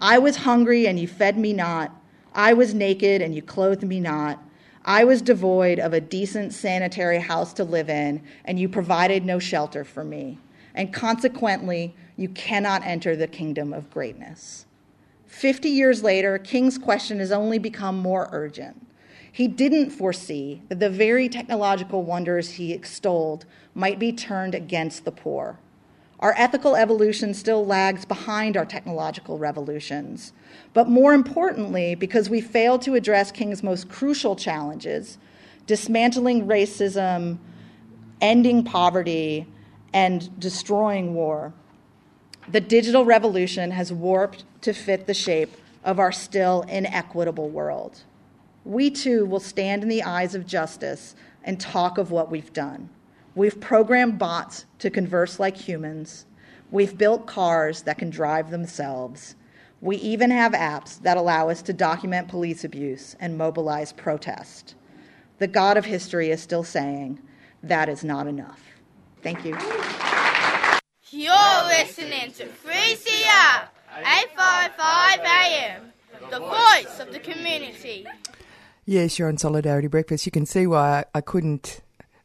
I was hungry and you fed me not. I was naked and you clothed me not. I was devoid of a decent sanitary house to live in, and you provided no shelter for me. And consequently, you cannot enter the kingdom of greatness. Fifty years later, King's question has only become more urgent. He didn't foresee that the very technological wonders he extolled might be turned against the poor. Our ethical evolution still lags behind our technological revolutions. But more importantly, because we failed to address King's most crucial challenges dismantling racism, ending poverty, and destroying war, the digital revolution has warped to fit the shape of our still inequitable world. We too will stand in the eyes of justice and talk of what we've done. We've programmed bots to converse like humans. We've built cars that can drive themselves. We even have apps that allow us to document police abuse and mobilize protest. The God of history is still saying, that is not enough. Thank you. You're listening to 3CR 855 AM, the voice of the community. Yes, you're on Solidarity Breakfast. You can see why I, I couldn't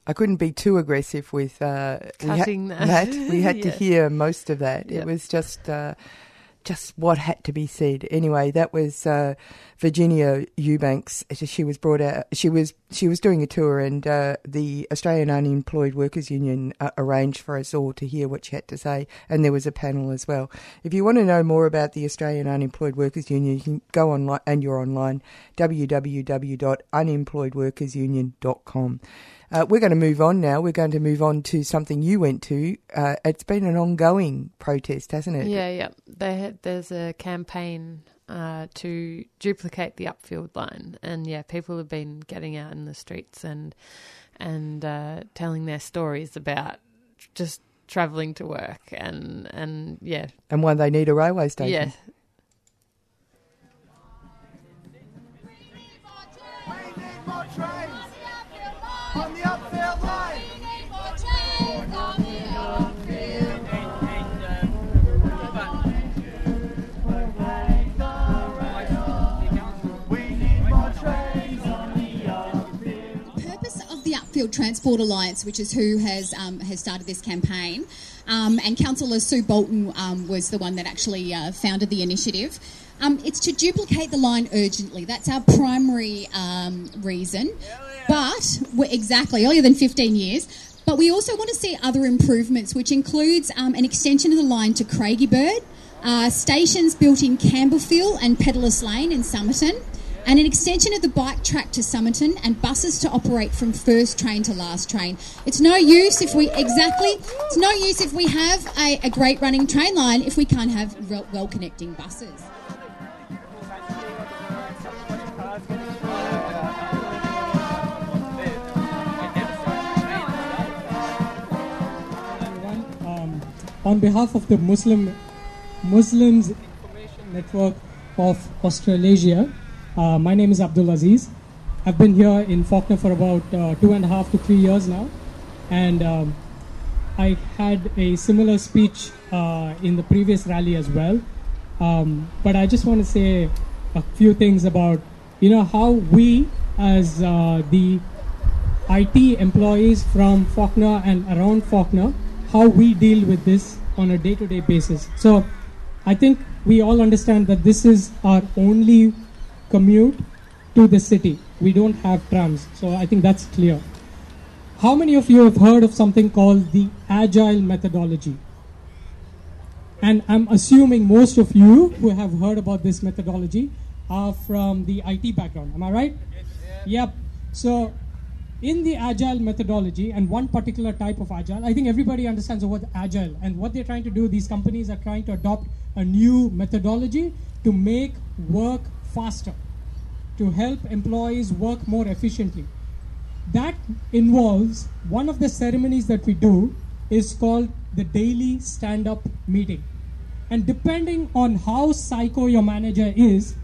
I couldn't be too aggressive with uh, cutting we ha- that. We had yes. to hear most of that. Yep. It was just uh, just what had to be said. Anyway, that was uh, Virginia Eubanks. She was brought out. She was she was doing a tour, and uh, the Australian Unemployed Workers Union uh, arranged for us all to hear what she had to say, and there was a panel as well. If you want to know more about the Australian Unemployed Workers Union, you can go online, and you're online www.unemployedworkersunion.com. Uh, we're going to move on now. We're going to move on to something you went to. Uh, it's been an ongoing protest, hasn't it? Yeah, yeah. There's a campaign uh, to duplicate the upfield line, and yeah, people have been getting out in the streets and and uh, telling their stories about just travelling to work and and yeah, And why they need a railway station. yeah. Purpose of the the Upfield Transport Alliance, which is who has um, has started this campaign. Um, and Councillor Sue Bolton um, was the one that actually uh, founded the initiative. Um, it's to duplicate the line urgently. That's our primary um, reason. But we're exactly earlier than 15 years. But we also want to see other improvements, which includes um, an extension of the line to Craigieburn, uh, stations built in Campbellfield and Pedalus Lane in Somerton, and an extension of the bike track to Somerton and buses to operate from first train to last train. It's no use if we exactly it's no use if we have a, a great running train line if we can't have well connecting buses. Um, on behalf of the Muslim Muslims Information Network of Australasia, uh, my name is Abdul Aziz. I've been here in Fawkner for about uh, two and a half to three years now, and um, I had a similar speech uh, in the previous rally as well. Um, but I just want to say a few things about you know how we as uh, the IT employees from Fawkner and around Fawkner, how we deal with this on a day-to-day basis. So I think we all understand that this is our only commute to the city. We don't have trams, so I think that's clear. How many of you have heard of something called the agile methodology? And I'm assuming most of you who have heard about this methodology are from the IT background. Am I right? Yep. So, in the agile methodology and one particular type of agile, I think everybody understands the word agile. And what they're trying to do, these companies are trying to adopt a new methodology to make work faster, to help employees work more efficiently. That involves one of the ceremonies that we do is called the daily stand up meeting. And depending on how psycho your manager is,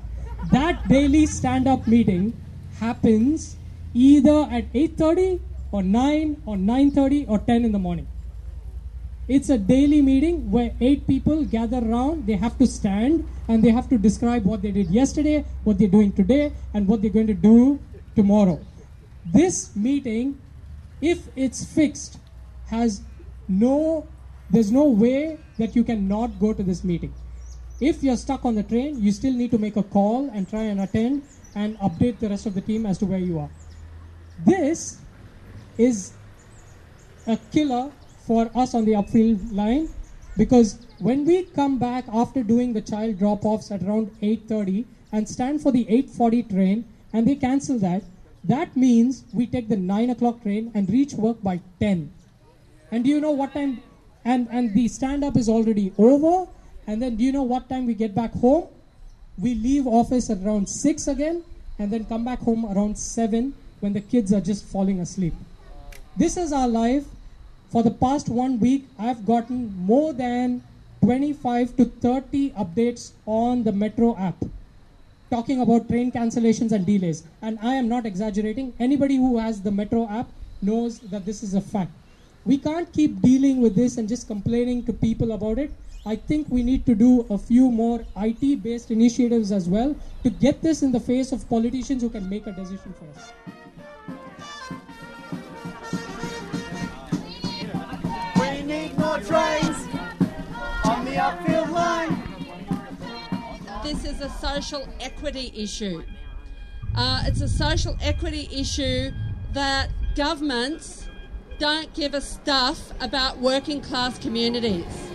that daily stand up meeting happens either at 8:30 or 9 or 9:30 or 10 in the morning. It's a daily meeting where eight people gather around. They have to stand and they have to describe what they did yesterday, what they're doing today, and what they're going to do tomorrow. This meeting, if it's fixed, has no, there's no way that you can not go to this meeting. If you're stuck on the train, you still need to make a call and try and attend and update the rest of the team as to where you are. This is a killer for us on the upfield line because when we come back after doing the child drop-offs at around 8.30 and stand for the 8.40 train and they cancel that, that means we take the 9 o'clock train and reach work by 10. And do you know what time? And, and the stand-up is already over. And then do you know what time we get back home? We leave office at around 6 again and then come back home around 7 when the kids are just falling asleep. This is our life. For the past one week, I've gotten more than 25 to 30 updates on the Metro app talking about train cancellations and delays. And I am not exaggerating. Anybody who has the Metro app knows that this is a fact. We can't keep dealing with this and just complaining to people about it. I think we need to do a few more IT based initiatives as well to get this in the face of politicians who can make a decision for us. More trains on the upfield line. This is a social equity issue. Uh, it's a social equity issue that governments don't give a stuff about working class communities.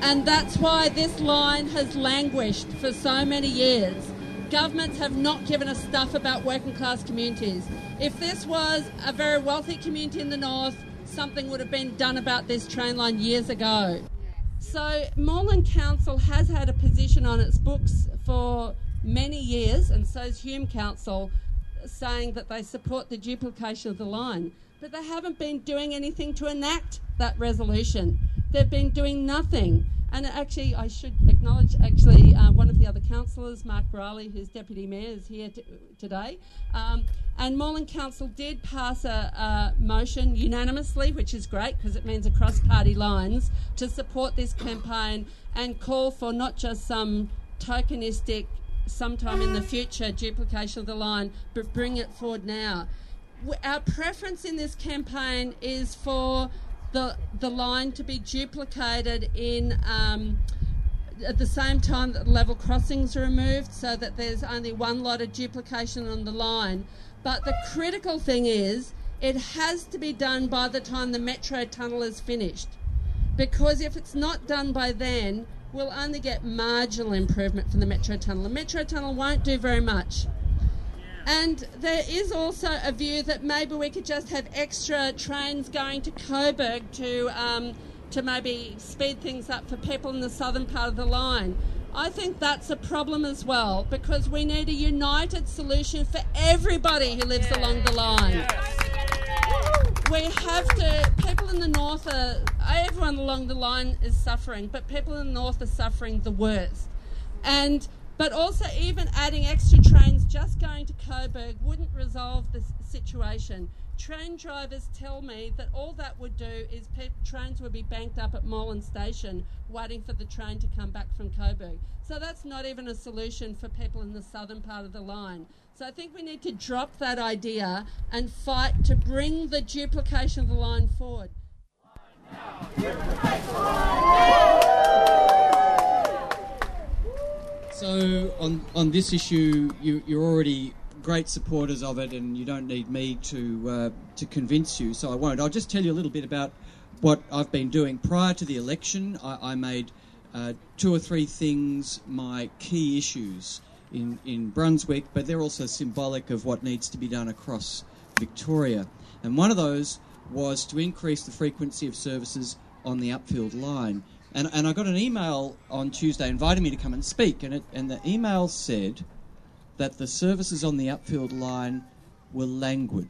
And that's why this line has languished for so many years. Governments have not given us stuff about working class communities. If this was a very wealthy community in the north, something would have been done about this train line years ago. So, Moreland Council has had a position on its books for many years, and so has Hume Council, saying that they support the duplication of the line. But they haven't been doing anything to enact that resolution. They've been doing nothing. And actually, I should acknowledge actually uh, one of the other councillors, Mark Riley, who's deputy mayor, is here t- today. Um, and Moreland Council did pass a, a motion unanimously, which is great because it means across party lines, to support this campaign and call for not just some tokenistic, sometime in the future, duplication of the line, but bring it forward now. our preference in this campaign is for the the line to be duplicated in. Um, at the same time that level crossings are removed so that there's only one lot of duplication on the line. But the critical thing is it has to be done by the time the metro tunnel is finished. Because if it's not done by then, we'll only get marginal improvement from the metro tunnel. The metro tunnel won't do very much. And there is also a view that maybe we could just have extra trains going to Coburg to um, to maybe speed things up for people in the southern part of the line. I think that's a problem as well because we need a united solution for everybody who lives along the line. We have to, people in the north are, everyone along the line is suffering, but people in the north are suffering the worst. And but also, even adding extra trains just going to Coburg wouldn't resolve the situation. Train drivers tell me that all that would do is pe- trains would be banked up at Moreland Station waiting for the train to come back from Coburg. So that's not even a solution for people in the southern part of the line. So I think we need to drop that idea and fight to bring the duplication of the line forward. So on on this issue, you, you're already great supporters of it, and you don't need me to uh, to convince you. So I won't. I'll just tell you a little bit about what I've been doing prior to the election. I, I made uh, two or three things my key issues in in Brunswick, but they're also symbolic of what needs to be done across Victoria. And one of those was to increase the frequency of services on the upfield line. And, and I got an email on Tuesday inviting me to come and speak, and, it, and the email said that the services on the upfield line were languid.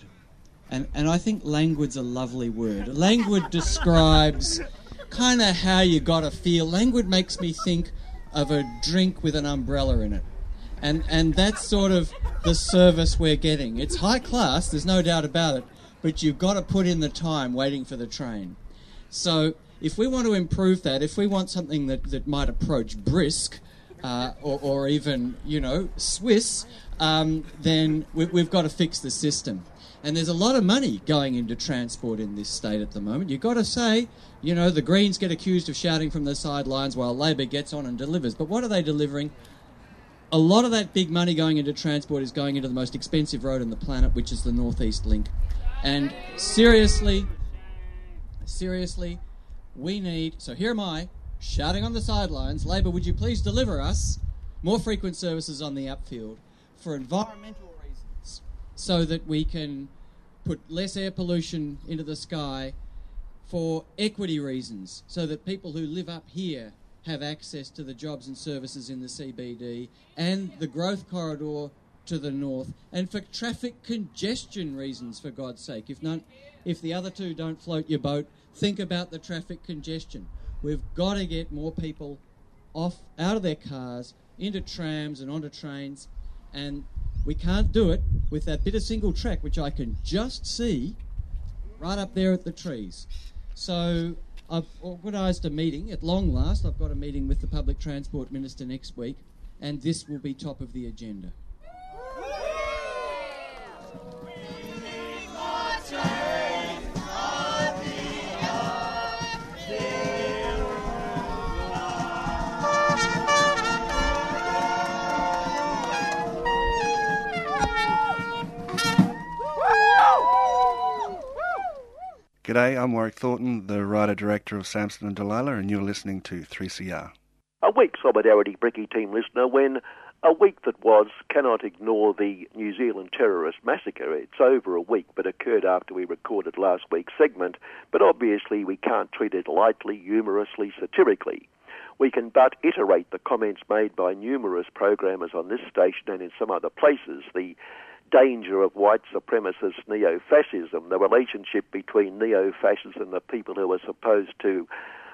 And, and I think languid's a lovely word. Languid describes kind of how you got to feel. Languid makes me think of a drink with an umbrella in it. And, and that's sort of the service we're getting. It's high class, there's no doubt about it, but you've got to put in the time waiting for the train. So if we want to improve that, if we want something that, that might approach brisk uh, or, or even, you know, Swiss, um, then we, we've got to fix the system. And there's a lot of money going into transport in this state at the moment. You've got to say, you know, the Greens get accused of shouting from the sidelines while Labor gets on and delivers. But what are they delivering? A lot of that big money going into transport is going into the most expensive road on the planet, which is the Northeast Link. And seriously, seriously, we need. So here am I shouting on the sidelines Labor, would you please deliver us more frequent services on the upfield for environmental reasons so that we can put less air pollution into the sky for equity reasons so that people who live up here have access to the jobs and services in the CBD and the growth corridor to the north and for traffic congestion reasons for God's sake if none if the other two don't float your boat think about the traffic congestion we've got to get more people off out of their cars into trams and onto trains and we can't do it with that bit of single track which I can just see right up there at the trees so I've organised a meeting at long last. I've got a meeting with the Public Transport Minister next week, and this will be top of the agenda. G'day, I'm Warwick Thornton, the writer-director of Samson and Delilah, and you're listening to 3CR. A weak Solidarity Bricky team listener when a week that was cannot ignore the New Zealand terrorist massacre. It's over a week, but occurred after we recorded last week's segment, but obviously we can't treat it lightly, humorously, satirically. We can but iterate the comments made by numerous programmers on this station and in some other places. The danger of white supremacist neo fascism, the relationship between neo fascists and the people who are supposed to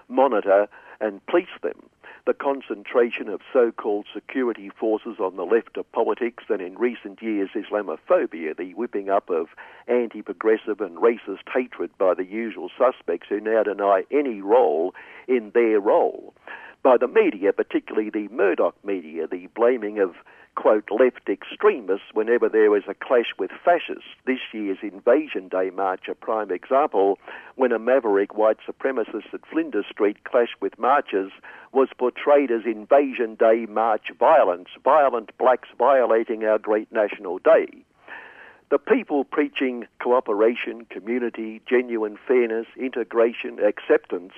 monitor and police them, the concentration of so called security forces on the left of politics, and in recent years, Islamophobia, the whipping up of anti progressive and racist hatred by the usual suspects who now deny any role in their role by the media, particularly the Murdoch media, the blaming of quote, left extremists whenever there is a clash with fascists. This year's Invasion Day March, a prime example, when a maverick white supremacist at Flinders Street clashed with marchers, was portrayed as Invasion Day March violence, violent blacks violating our great national day. The people preaching cooperation, community, genuine fairness, integration, acceptance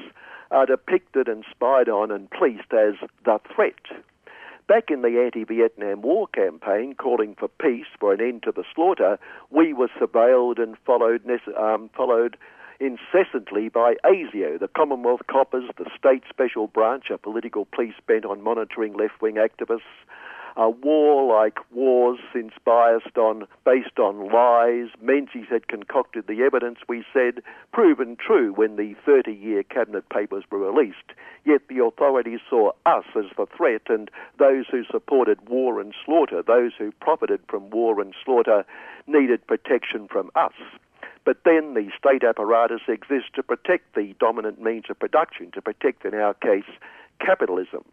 are depicted and spied on and policed as the threat. Back in the anti Vietnam War campaign calling for peace, for an end to the slaughter, we were surveilled and followed, um, followed incessantly by ASIO, the Commonwealth Coppers, the state special branch, a political police bent on monitoring left wing activists, a war like wars biased on, based on lies. Menzies had concocted the evidence, we said, proven true when the 30 year cabinet papers were released. Yet the authorities saw us as the threat, and those who supported war and slaughter, those who profited from war and slaughter, needed protection from us. But then the state apparatus exists to protect the dominant means of production, to protect, in our case, capitalism.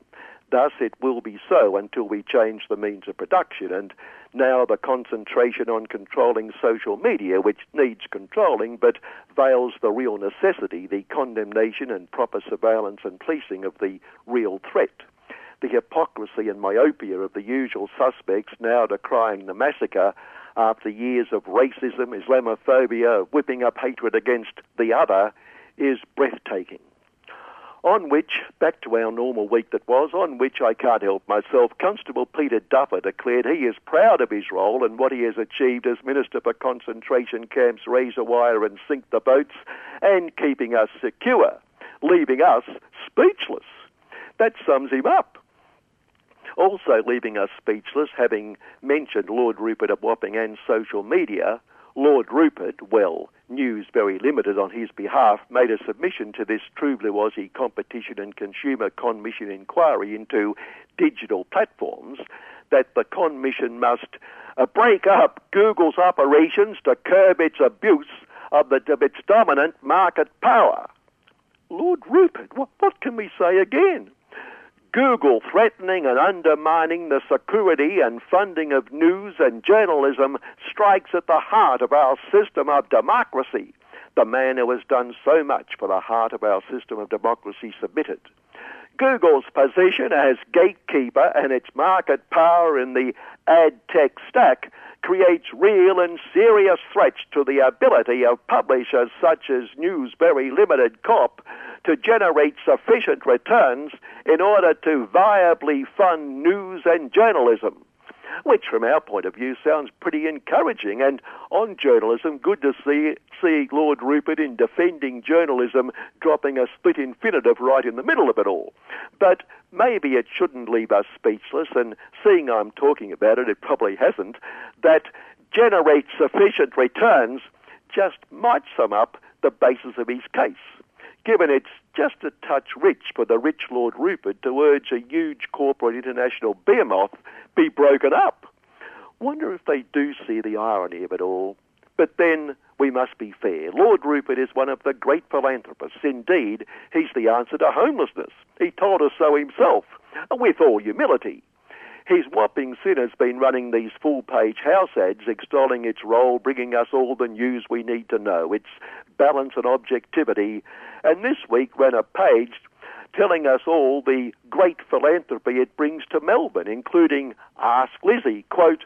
Thus, it will be so until we change the means of production. And now the concentration on controlling social media, which needs controlling but veils the real necessity, the condemnation and proper surveillance and policing of the real threat. The hypocrisy and myopia of the usual suspects now decrying the massacre after years of racism, Islamophobia, whipping up hatred against the other is breathtaking on which, back to our normal week that was, on which I can't help myself, Constable Peter Duffer declared he is proud of his role and what he has achieved as Minister for Concentration Camps, Razor Wire and Sink the Boats, and keeping us secure, leaving us speechless. That sums him up. Also leaving us speechless, having mentioned Lord Rupert of Wapping and social media, Lord Rupert, well, news very limited on his behalf, made a submission to this True Competition and Consumer Commission inquiry into digital platforms that the Commission must uh, break up Google's operations to curb its abuse of, the, of its dominant market power. Lord Rupert, what, what can we say again? Google threatening and undermining the security and funding of news and journalism strikes at the heart of our system of democracy. The man who has done so much for the heart of our system of democracy submitted. Google's position as gatekeeper and its market power in the ad tech stack creates real and serious threats to the ability of publishers such as Newsbury Limited Corp to generate sufficient returns in order to viably fund news and journalism. Which, from our point of view, sounds pretty encouraging. And on journalism, good to see, see Lord Rupert in defending journalism dropping a split infinitive right in the middle of it all. But maybe it shouldn't leave us speechless, and seeing I'm talking about it, it probably hasn't, that generate sufficient returns just might sum up the basis of his case given it's just a touch rich for the rich Lord Rupert to urge a huge corporate international behemoth be broken up. Wonder if they do see the irony of it all. But then we must be fair. Lord Rupert is one of the great philanthropists. Indeed, he's the answer to homelessness. He told us so himself, with all humility. His whopping sin has been running these full page house ads, extolling its role, bringing us all the news we need to know, its balance and objectivity. And this week ran a page telling us all the great philanthropy it brings to Melbourne, including Ask Izzy, quote,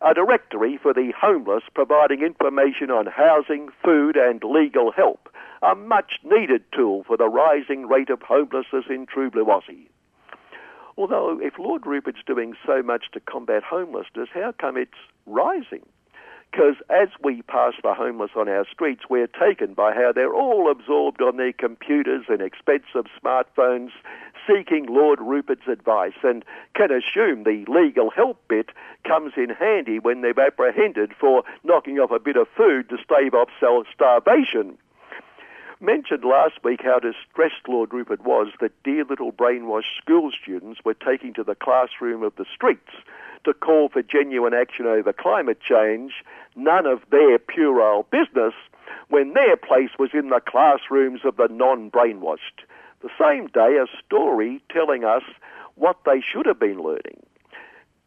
a directory for the homeless providing information on housing, food, and legal help. A much needed tool for the rising rate of homelessness in True Blue Aussie. Although, if Lord Rupert's doing so much to combat homelessness, how come it's rising? Because as we pass the homeless on our streets, we're taken by how they're all absorbed on their computers and expensive smartphones, seeking Lord Rupert's advice, and can assume the legal help bit comes in handy when they're apprehended for knocking off a bit of food to stave off starvation mentioned last week how distressed Lord Rupert was that dear little brainwashed school students were taking to the classroom of the streets to call for genuine action over climate change, none of their puerile business, when their place was in the classrooms of the non brainwashed. The same day, a story telling us what they should have been learning.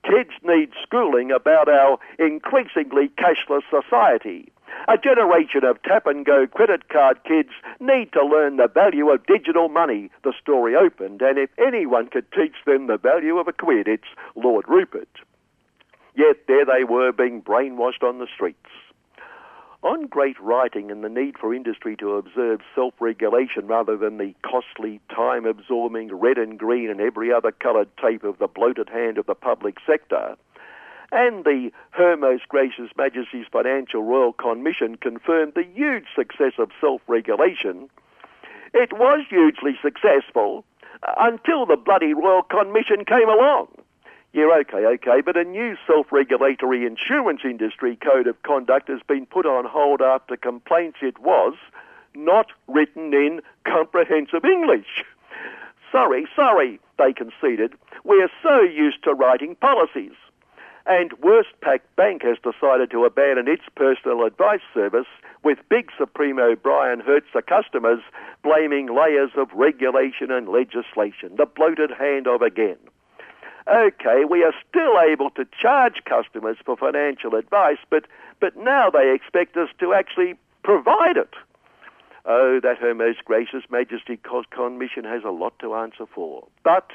Kids need schooling about our increasingly cashless society. A generation of tap and go credit card kids need to learn the value of digital money, the story opened, and if anyone could teach them the value of a quid, it's Lord Rupert. Yet there they were being brainwashed on the streets. On great writing and the need for industry to observe self regulation rather than the costly, time absorbing red and green and every other coloured tape of the bloated hand of the public sector, and the Her Most Gracious Majesty's Financial Royal Commission confirmed the huge success of self regulation. It was hugely successful uh, until the bloody Royal Commission came along. Yeah, okay, okay, but a new self regulatory insurance industry code of conduct has been put on hold after complaints it was not written in comprehensive English. Sorry, sorry, they conceded. We're so used to writing policies. And Westpac Bank has decided to abandon its personal advice service with big Supremo Brian Hartzer customers blaming layers of regulation and legislation, the bloated hand of again okay, we are still able to charge customers for financial advice, but, but now they expect us to actually provide it. Oh, that Her Most Gracious Majesty Commission has a lot to answer for. But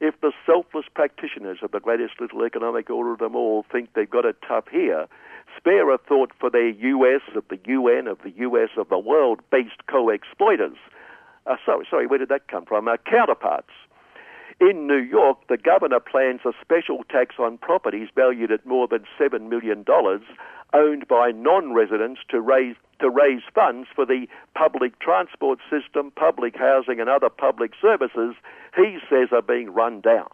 if the selfless practitioners of the greatest little economic order of them all think they've got it tough here, spare a thought for their US, of the UN, of the US, of the world based co exploiters. Uh, sorry, sorry, where did that come from? Uh, counterparts. In New York, the governor plans a special tax on properties valued at more than $7 million owned by non-residents to raise to raise funds for the public transport system, public housing and other public services he says are being run down.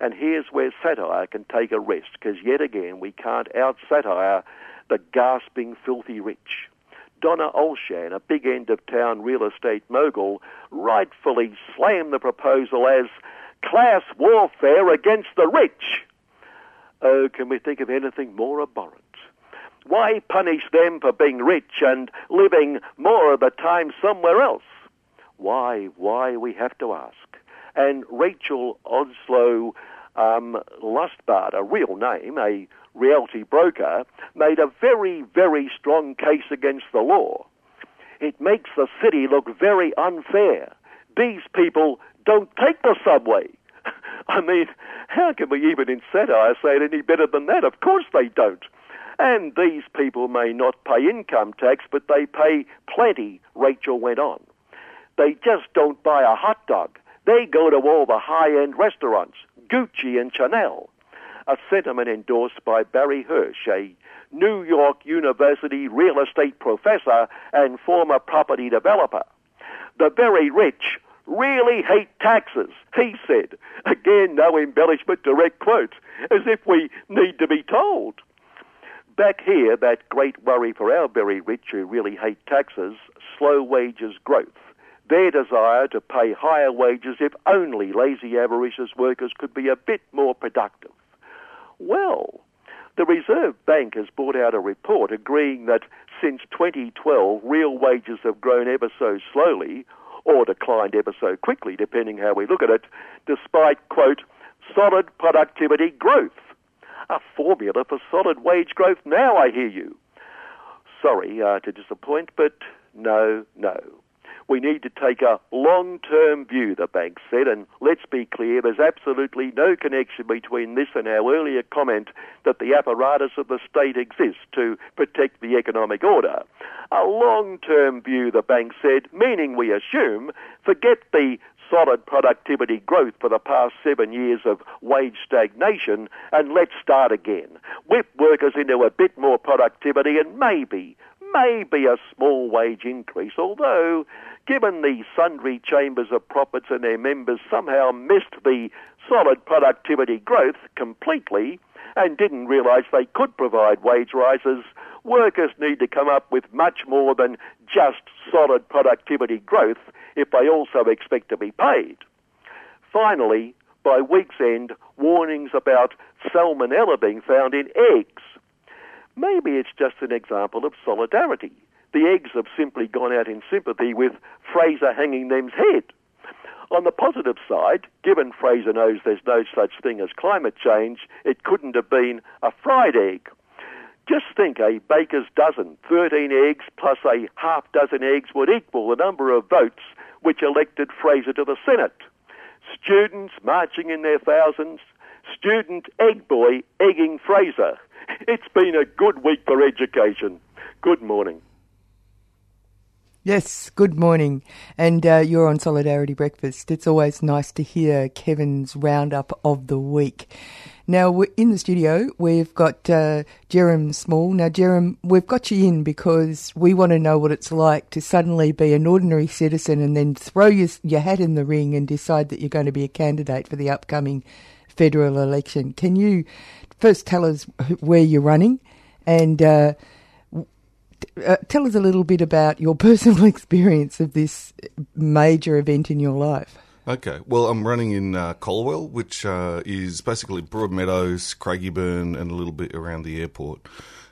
And here's where satire can take a rest, because yet again we can't out satire the gasping filthy rich. Donna Olshan, a big end of town real estate mogul, rightfully slammed the proposal as class warfare against the rich. Oh, can we think of anything more abhorrent? Why punish them for being rich and living more of the time somewhere else? Why, why, we have to ask. And Rachel Oslo um, Lustbard, a real name, a realty broker, made a very, very strong case against the law. It makes the city look very unfair. These people don't take the subway. I mean, how can we even in satire say it any better than that? Of course they don't. And these people may not pay income tax, but they pay plenty, Rachel went on. They just don't buy a hot dog. They go to all the high end restaurants, Gucci and Chanel. A sentiment endorsed by Barry Hersh, a New York University real estate professor and former property developer. The very rich really hate taxes, he said. Again, no embellishment, direct quote, as if we need to be told. Back here, that great worry for our very rich who really hate taxes, slow wages growth. Their desire to pay higher wages if only lazy avaricious workers could be a bit more productive. Well, the Reserve Bank has brought out a report agreeing that since 2012, real wages have grown ever so slowly, or declined ever so quickly, depending how we look at it, despite, quote, solid productivity growth. A formula for solid wage growth now, I hear you. Sorry uh, to disappoint, but no, no. We need to take a long term view, the bank said, and let's be clear, there's absolutely no connection between this and our earlier comment that the apparatus of the state exists to protect the economic order. A long term view, the bank said, meaning we assume, forget the solid productivity growth for the past seven years of wage stagnation and let's start again. Whip workers into a bit more productivity and maybe, maybe a small wage increase, although given the sundry chambers of profits and their members somehow missed the solid productivity growth completely and didn't realise they could provide wage rises, workers need to come up with much more than just solid productivity growth if they also expect to be paid. Finally, by week's end, warnings about salmonella being found in eggs. Maybe it's just an example of solidarity the eggs have simply gone out in sympathy with Fraser hanging them's head. On the positive side, given Fraser knows there's no such thing as climate change, it couldn't have been a fried egg. Just think a baker's dozen, 13 eggs plus a half dozen eggs would equal the number of votes which elected Fraser to the Senate. Students marching in their thousands, student egg boy egging Fraser. It's been a good week for education. Good morning. Yes, good morning. And uh, you're on Solidarity Breakfast. It's always nice to hear Kevin's roundup of the week. Now, in the studio, we've got uh, Jerome Small. Now, Jerome, we've got you in because we want to know what it's like to suddenly be an ordinary citizen and then throw your, your hat in the ring and decide that you're going to be a candidate for the upcoming federal election. Can you first tell us where you're running and uh, uh, tell us a little bit about your personal experience of this major event in your life? Okay, well, I'm running in uh, Calwell, which uh, is basically Broadmeadows, Craigieburn, and a little bit around the airport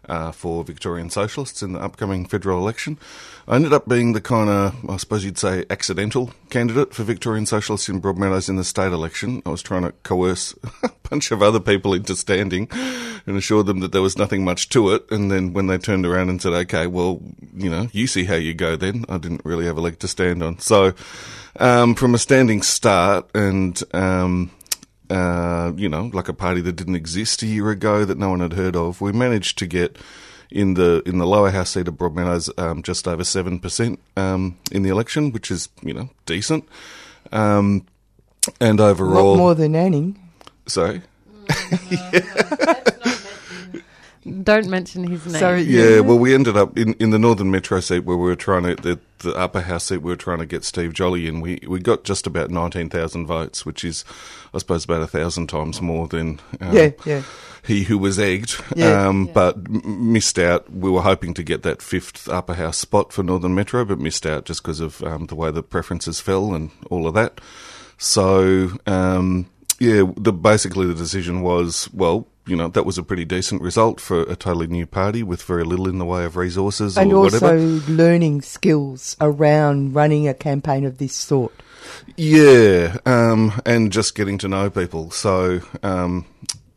uh, for Victorian Socialists in the upcoming federal election. I ended up being the kind of, I suppose you'd say, accidental candidate for Victorian Socialists in Broadmeadows in the state election. I was trying to coerce a bunch of other people into standing and assured them that there was nothing much to it. And then when they turned around and said, okay, well, you know, you see how you go then, I didn't really have a leg to stand on. So, um, from a standing start and, um, uh, you know, like a party that didn't exist a year ago that no one had heard of, we managed to get in the in the lower house seat of Broadmeadows um, just over seven percent um, in the election, which is you know decent. Um, and overall, Lot more than Anning. Sorry. Don't mention his name. Sorry, Yeah, well, we ended up in, in the Northern Metro seat where we were trying to, the, the upper house seat, we were trying to get Steve Jolly in. We we got just about 19,000 votes, which is, I suppose, about a thousand times more than um, Yeah, yeah. he who was egged, Yeah. um, but m- missed out. We were hoping to get that fifth upper house spot for Northern Metro, but missed out just because of um, the way the preferences fell and all of that. So, um, yeah, the, basically the decision was, well, you know, that was a pretty decent result for a totally new party with very little in the way of resources And or also whatever. learning skills around running a campaign of this sort. Yeah, um, and just getting to know people. So, um,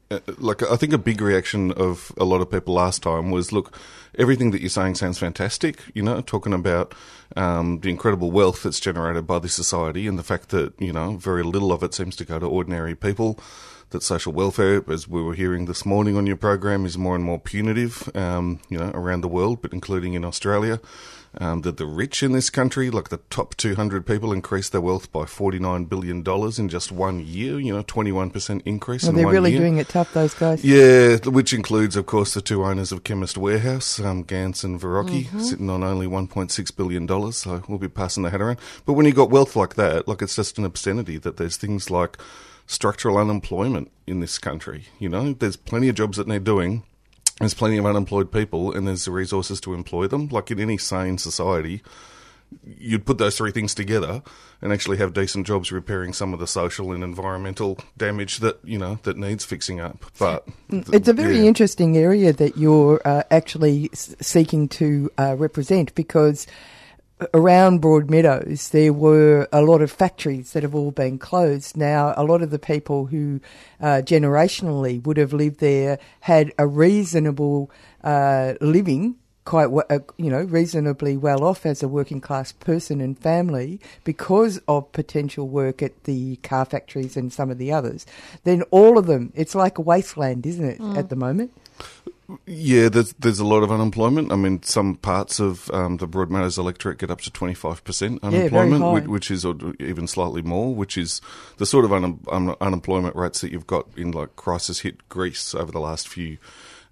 uh, like, I think a big reaction of a lot of people last time was, look, everything that you're saying sounds fantastic. You know, talking about um, the incredible wealth that's generated by this society and the fact that you know very little of it seems to go to ordinary people. That social welfare, as we were hearing this morning on your program, is more and more punitive, um, you know, around the world, but including in Australia. Um, that the rich in this country, like the top 200 people, increased their wealth by $49 billion in just one year, you know, 21% increase Well, in they're really year. doing it tough, those guys. Yeah, which includes, of course, the two owners of Chemist Warehouse, um, Gance and Verrocchi, Mhm. sitting on only $1.6 billion. So we'll be passing the hat around. But when you've got wealth like that, like it's just an obscenity that there's things like structural unemployment in this country. You know, there's plenty of jobs that need doing. There's plenty of unemployed people, and there's the resources to employ them. Like in any sane society, you'd put those three things together and actually have decent jobs repairing some of the social and environmental damage that you know that needs fixing up. But Mm, It's a very yeah. interesting area that you're uh, actually seeking to uh, represent because around Broadmeadows there were a lot of factories that have all been closed. Now, a lot of the people who uh, generationally would have lived there had a reasonable uh, living. Quite, uh, you know, reasonably well off as a working class person and family because of potential work at the car factories and some of the others. Then all of them, it's like a wasteland, isn't it, Mm. at the moment? Yeah, there's there's a lot of unemployment. I mean, some parts of um, the Broadmeadows electorate get up to 25% unemployment, high. which, which is or even slightly more, which is the sort of un- un- unemployment rates that you've got in like crisis hit Greece over the last few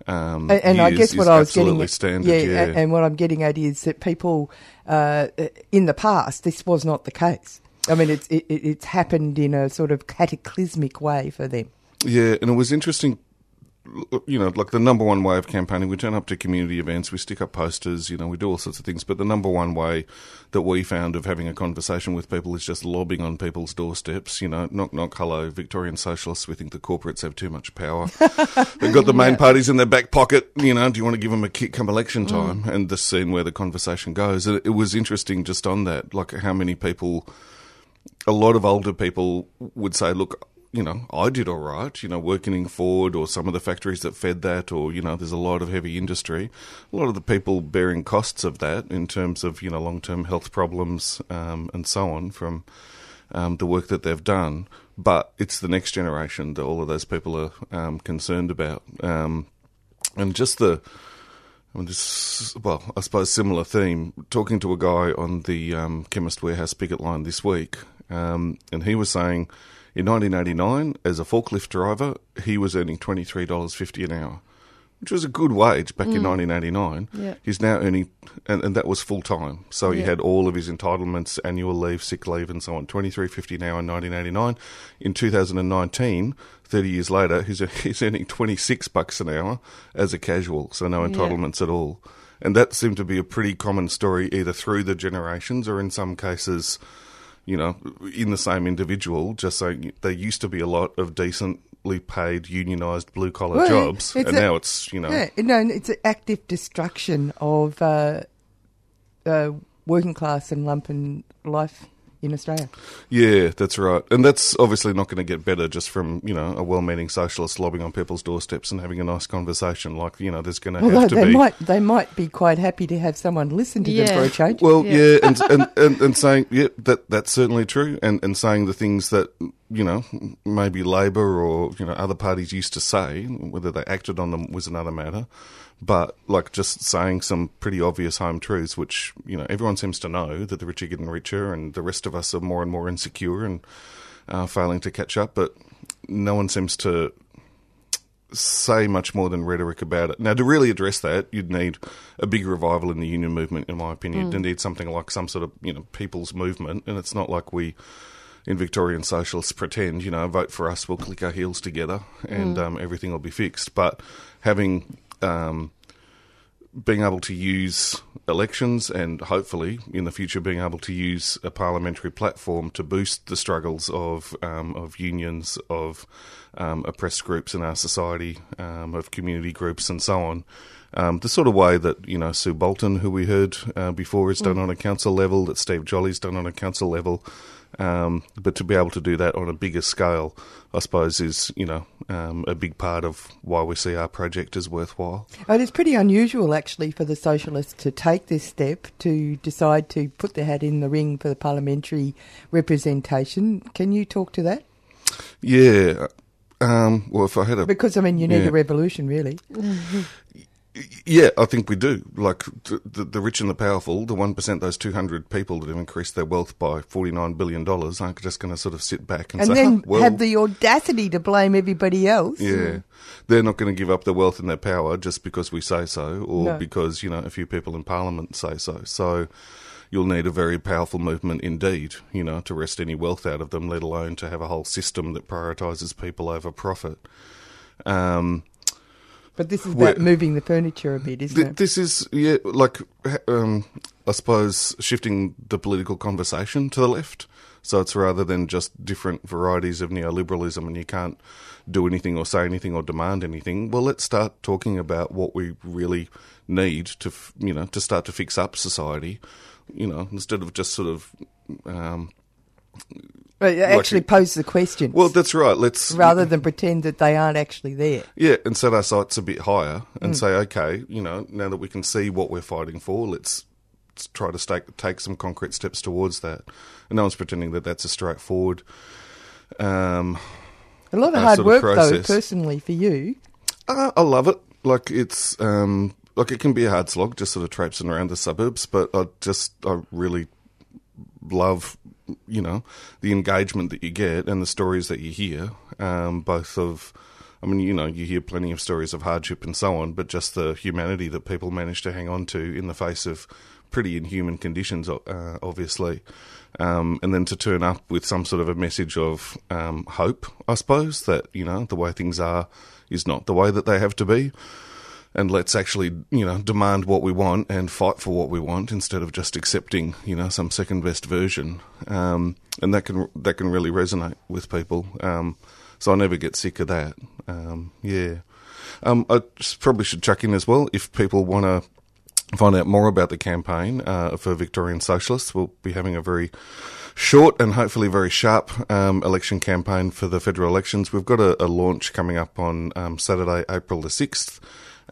um, and, and I guess what I was getting at, standard. yeah, Yeah, a- and what I'm getting at is that people uh, in the past this was not the case. I mean, it's it, it- it's happened in a sort of cataclysmic way for them. Yeah, and it was interesting. You know, like the number one way of campaigning, we turn up to community events, we stick up posters, you know, we do all sorts of things. But the number one way that we found of having a conversation with people is just lobbing on people's doorsteps. You know, knock, knock, hello, Victorian socialists. We think the corporates have too much power. They've got the main Yeah. parties in their back pocket. You know, do you want to give them a kick come election Mm. time? And the scene where the conversation goes. It, it was interesting just on that, like how many people a lot of older people would say, look, you know, I did all right, you know, working in Ford or some of the factories that fed that, or, you know, there's a lot of heavy industry. A lot of the people bearing costs of that in terms of, you know, long term health problems um, and so on from um, the work that they've done. But it's the next generation that all of those people are um, concerned about. Um, and just the, I mean, this, well, I suppose similar theme. Talking to a guy on the um, Chemist Warehouse picket line this week, um, and he was saying in 1989, as a forklift driver, he was earning $23.50 an hour, which was a good wage back in Mm. 1989. Yeah. He's now earning, and, and that was full time. So he Yeah. had all of his entitlements, annual leave, sick leave, and so on. 23.50 an hour in 1989. In 2019, 30 years later, he's, he's earning 26 bucks an hour as a casual, so no Yeah. entitlements at all. And that seemed to be a pretty common story, either through the generations or in some cases, you know, in the same individual. Just saying, there used to be a lot of decently paid, unionised blue collar Well, jobs, and a- now it's you know, Yeah, no, it's an active destruction of uh, uh, working class and lumpen life in Australia. Yeah, that's right. And that's obviously not going to get better just from, you know, a well meaning socialist lobbing on people's doorsteps and having a nice conversation. Like, you know, there's going to Although have to they be. might, they might be quite happy to have someone listen to them for a change. Well, yeah, and, and, and, and saying, yeah, that that's certainly true, and, and saying the things that, you know, maybe Labor or, you know, other parties used to say, whether they acted on them was another matter. But, like, just saying some pretty obvious home truths, which, you know, everyone seems to know that the rich are getting richer and the rest of us are more and more insecure and uh, failing to catch up, but no one seems to say much more than rhetoric about it. Now, to really address that, you'd need a big revival in the union movement, in my opinion. Mm. You'd need something like some sort of, you know, people's movement. And it's not like we, in Victorian socialists, pretend, you know, vote for us, we'll click our heels together and Mm. um, everything will be fixed. But having, um, being able to use elections and hopefully in the future being able to use a parliamentary platform to boost the struggles of um, of unions, of um, oppressed groups in our society, um, of community groups, and so on. Um, the sort of way that you know Sue Bolton, who we heard uh, before, is done Mm. on a council level, that Steve Jolly's done on a council level, um, but to be able to do that on a bigger scale, I suppose, is you know um, a big part of why we see our project as worthwhile. It's pretty unusual, actually, for the socialists to take this step to decide to put their hat in the ring for the parliamentary representation. Can you talk to that? Yeah. Um, well, if I had a Because I mean, you need yeah. a revolution, really. Yeah, I think we do. Like the, the, rich and the powerful, the one percent, those two hundred people that have increased their wealth by forty nine billion dollars, aren't just going to sort of sit back and, And say, then "Huh, well, have the audacity to blame everybody else. yeah, they're not going to give up their wealth and their power just because we say so, or No. because you know a few people in Parliament say so. So you'll need a very powerful movement indeed, you know, to wrest any wealth out of them, let alone to have a whole system that prioritises people over profit. Um, But this is about moving the furniture a bit, isn't Th- it? This is yeah, like um, I suppose shifting the political conversation to the left. So it's rather than just different varieties of neoliberalism, and you can't do anything or say anything or demand anything. Well, let's start talking about what we really need to, you know, to start to fix up society. You know, instead of just sort of. Um, But like- actually pose the question. Well, that's right. Let's rather than pretend that they aren't actually there. Yeah, and set our sights a bit higher and Mm. say, okay, you know, now that we can see what we're fighting for, let's, let's try to take, take some concrete steps towards that. And no one's pretending that that's a straightforward. Um, A lot of uh, hard work, process. though, personally, for you. Uh, I love it. Like it's um, like it can be a hard slog, just sort of traipsing around the suburbs. But I just I really love, you know, the engagement that you get and the stories that you hear. Um, both of, I mean, you know, you hear plenty of stories of hardship and so on, but just the humanity that people manage to hang on to in the face of pretty inhuman conditions, uh, obviously. Um, and then to turn up with some sort of a message of um, hope, I suppose, that, you know, the way things are is not the way that they have to be. And let's actually, you know, demand what we want and fight for what we want instead of just accepting, you know, some second best version. Um, and that can that can really resonate with people. Um, so I never get sick of that. Um, yeah. Um, I probably should chuck in as well if people want to find out more about the campaign uh, for Victorian Socialists. We'll be having a very short and hopefully very sharp um, election campaign for the federal elections. We've got a, a launch coming up on um, Saturday, April the 6th.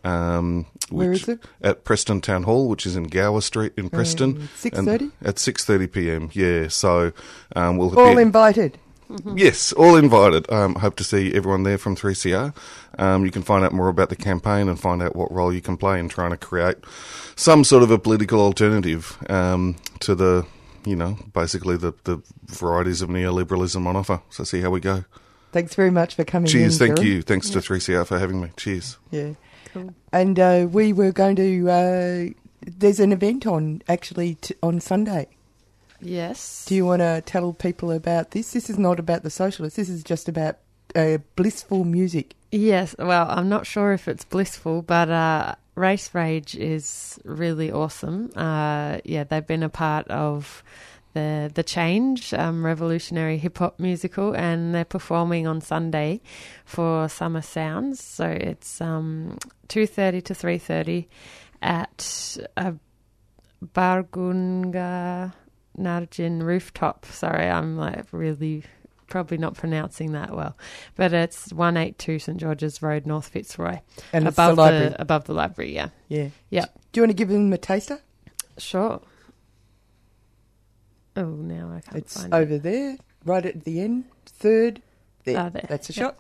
Um, Where which- is it? At Preston Town Hall, which is in Gower Street in Preston. Um, 6:30? At 6.30 p.m, yeah. So um, we'll All be... invited. Yes, all invited. Um, hope to see everyone there from 3CR. Um, you can find out more about the campaign and find out what role you can play in trying to create some sort of a political alternative um, to the, you know, basically the, the varieties of neoliberalism on offer. So see how we go. Thanks very much for coming Cheers, in. thank Karen. you. Thanks to 3CR for having me. Cheers. Yeah. And uh, we were going to. Uh, there's an event on actually t- on Sunday. Yes. Do you want to tell people about this? This is not about the socialists. This is just about uh, blissful music. Yes, well, I'm not sure if it's blissful, but uh, Race Rage is really awesome. Uh, yeah, they've been a part of the the Change um, revolutionary hip hop musical, and they're performing on Sunday for Summer Sounds. So it's um, two thirty to three thirty at a Bargoonga Nganjin rooftop. Sorry, I'm like really probably not pronouncing that well, but it's one eight two St George's Road, North Fitzroy, And it's the above library. above the library. Yeah, Yeah. yeah, Do you want to give them a taster? sure. Oh, now I can't It's find it. It's over there, right at the end, third. There. Ah, there. That's a Yep. shot.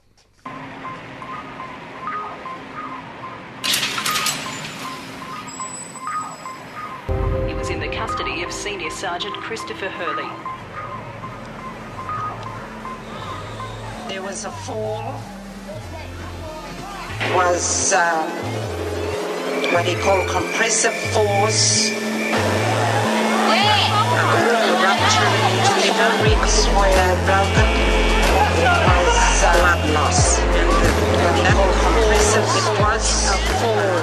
He was in the custody of Senior Sergeant Christopher Hurley. There was a fall. Was um, what he called compressive force. Loss. It was a fall.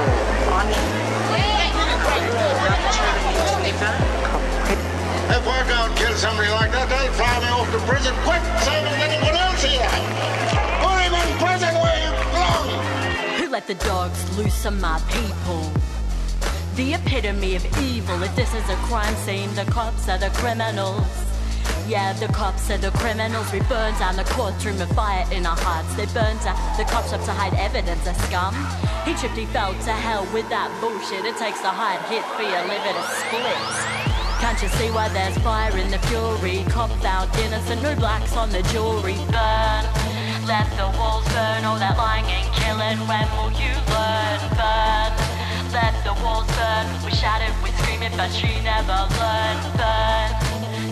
If I go and kill somebody like that, fly me off to prison quick, anyone else here. Put him in prison where let the dogs loose on my people? The epitome of evil. If this is a crime scene, the cops are the criminals. Yeah, the cops are the criminals. We burn down the courtroom of fire in our hearts. They burn down the cop shop to hide evidence of scum. He tripped, he fell to hell with that bullshit. It takes a hard hit for your liver to split. Can't you see why there's fire in the fury? Cop found innocent, no blacks on the jewelry. Burn, let the walls burn, all that lying and killing. When will you learn? Burn, let the walls burn. We shouted, we screamed it, but she never learned. Burn,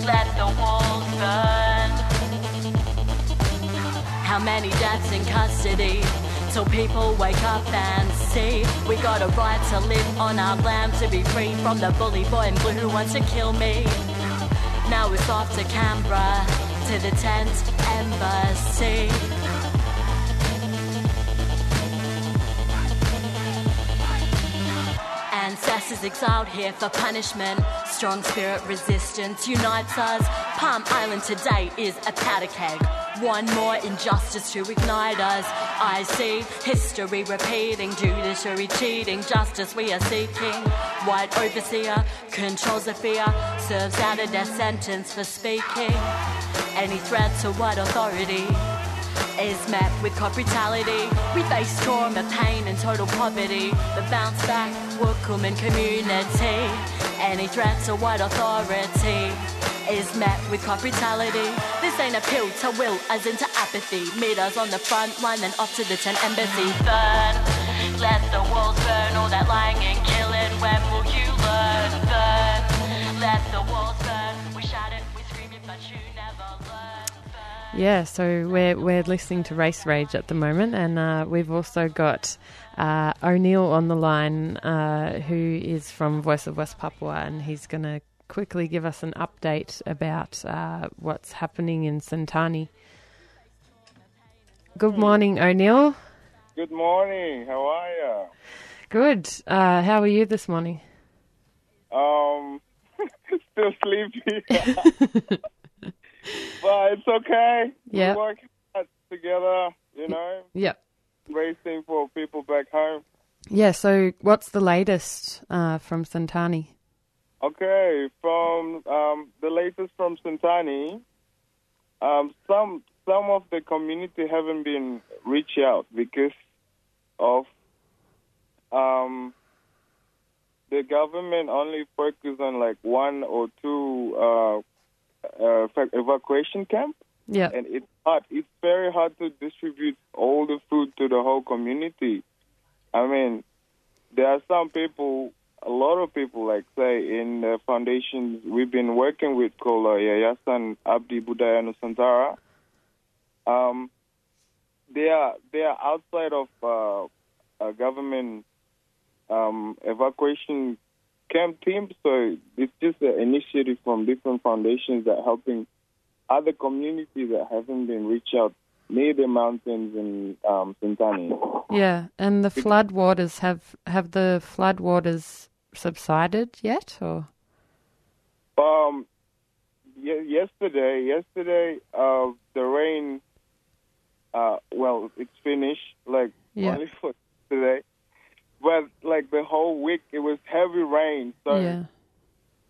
let the walls burn. How many deaths in custody? Till people wake up and see we got a right to live on our land, to be free from the bully boy in blue who wants to kill me. Now it's off to Canberra, to the tent embassy. Ancestors exiled here for punishment. Strong spirit resistance unites us. Palm Island today is a powder keg. One more injustice to ignite us. I see history repeating, judiciary cheating, justice we are seeking. White overseer controls the fear, serves out a death sentence for speaking. Any threat to white authority is met with cop brutality. We face trauma, pain, and total poverty. The bounce back Bwgcolman community. Any threat to white authority is met with cop brutality. This ain't a pill to will, as into apathy. Meet us on the front line, then off to the tent embassy. Burn, let the walls burn, all that lying and killing. When will you learn? Burn, let the walls burn. Yeah, so we're we're listening to Race Rage at the moment, and uh, we've also got uh, O'Neill on the line, uh, who is from Voice of West Papua, and he's going to quickly give us an update about uh, what's happening in Sentani. Good morning, O'Neill. Good morning. How are you? Good. Uh, how are you this morning? Um, still sleepy. but it's okay. Yeah. We work together, you know, Yeah. racing for people back home. Yeah, so what's the latest uh, from Sentani? Okay, from um, the latest from Sentani, um, some some of the community haven't been reached out because of um, the government only focus on like one or two uh, uh, evacuation camp. Yeah. And it's hard. It's very hard to distribute all the food to the whole community. I mean, there are some people, a lot of people, like say in the foundations we've been working with called uh, Yayasan Abdi Budaya Nusantara. Um, they are they are outside of uh, a government um, evacuation camp team, so it's just an initiative from different foundations that are helping other communities that haven't been reached out near the mountains in um, Sentani. Yeah, and the flood waters have have the flood waters subsided yet, or Um, ye- yesterday, yesterday, uh, the rain. Uh, well, it's finished. Like Yeah. only for today, but like the whole week, it was heavy rain. So yeah,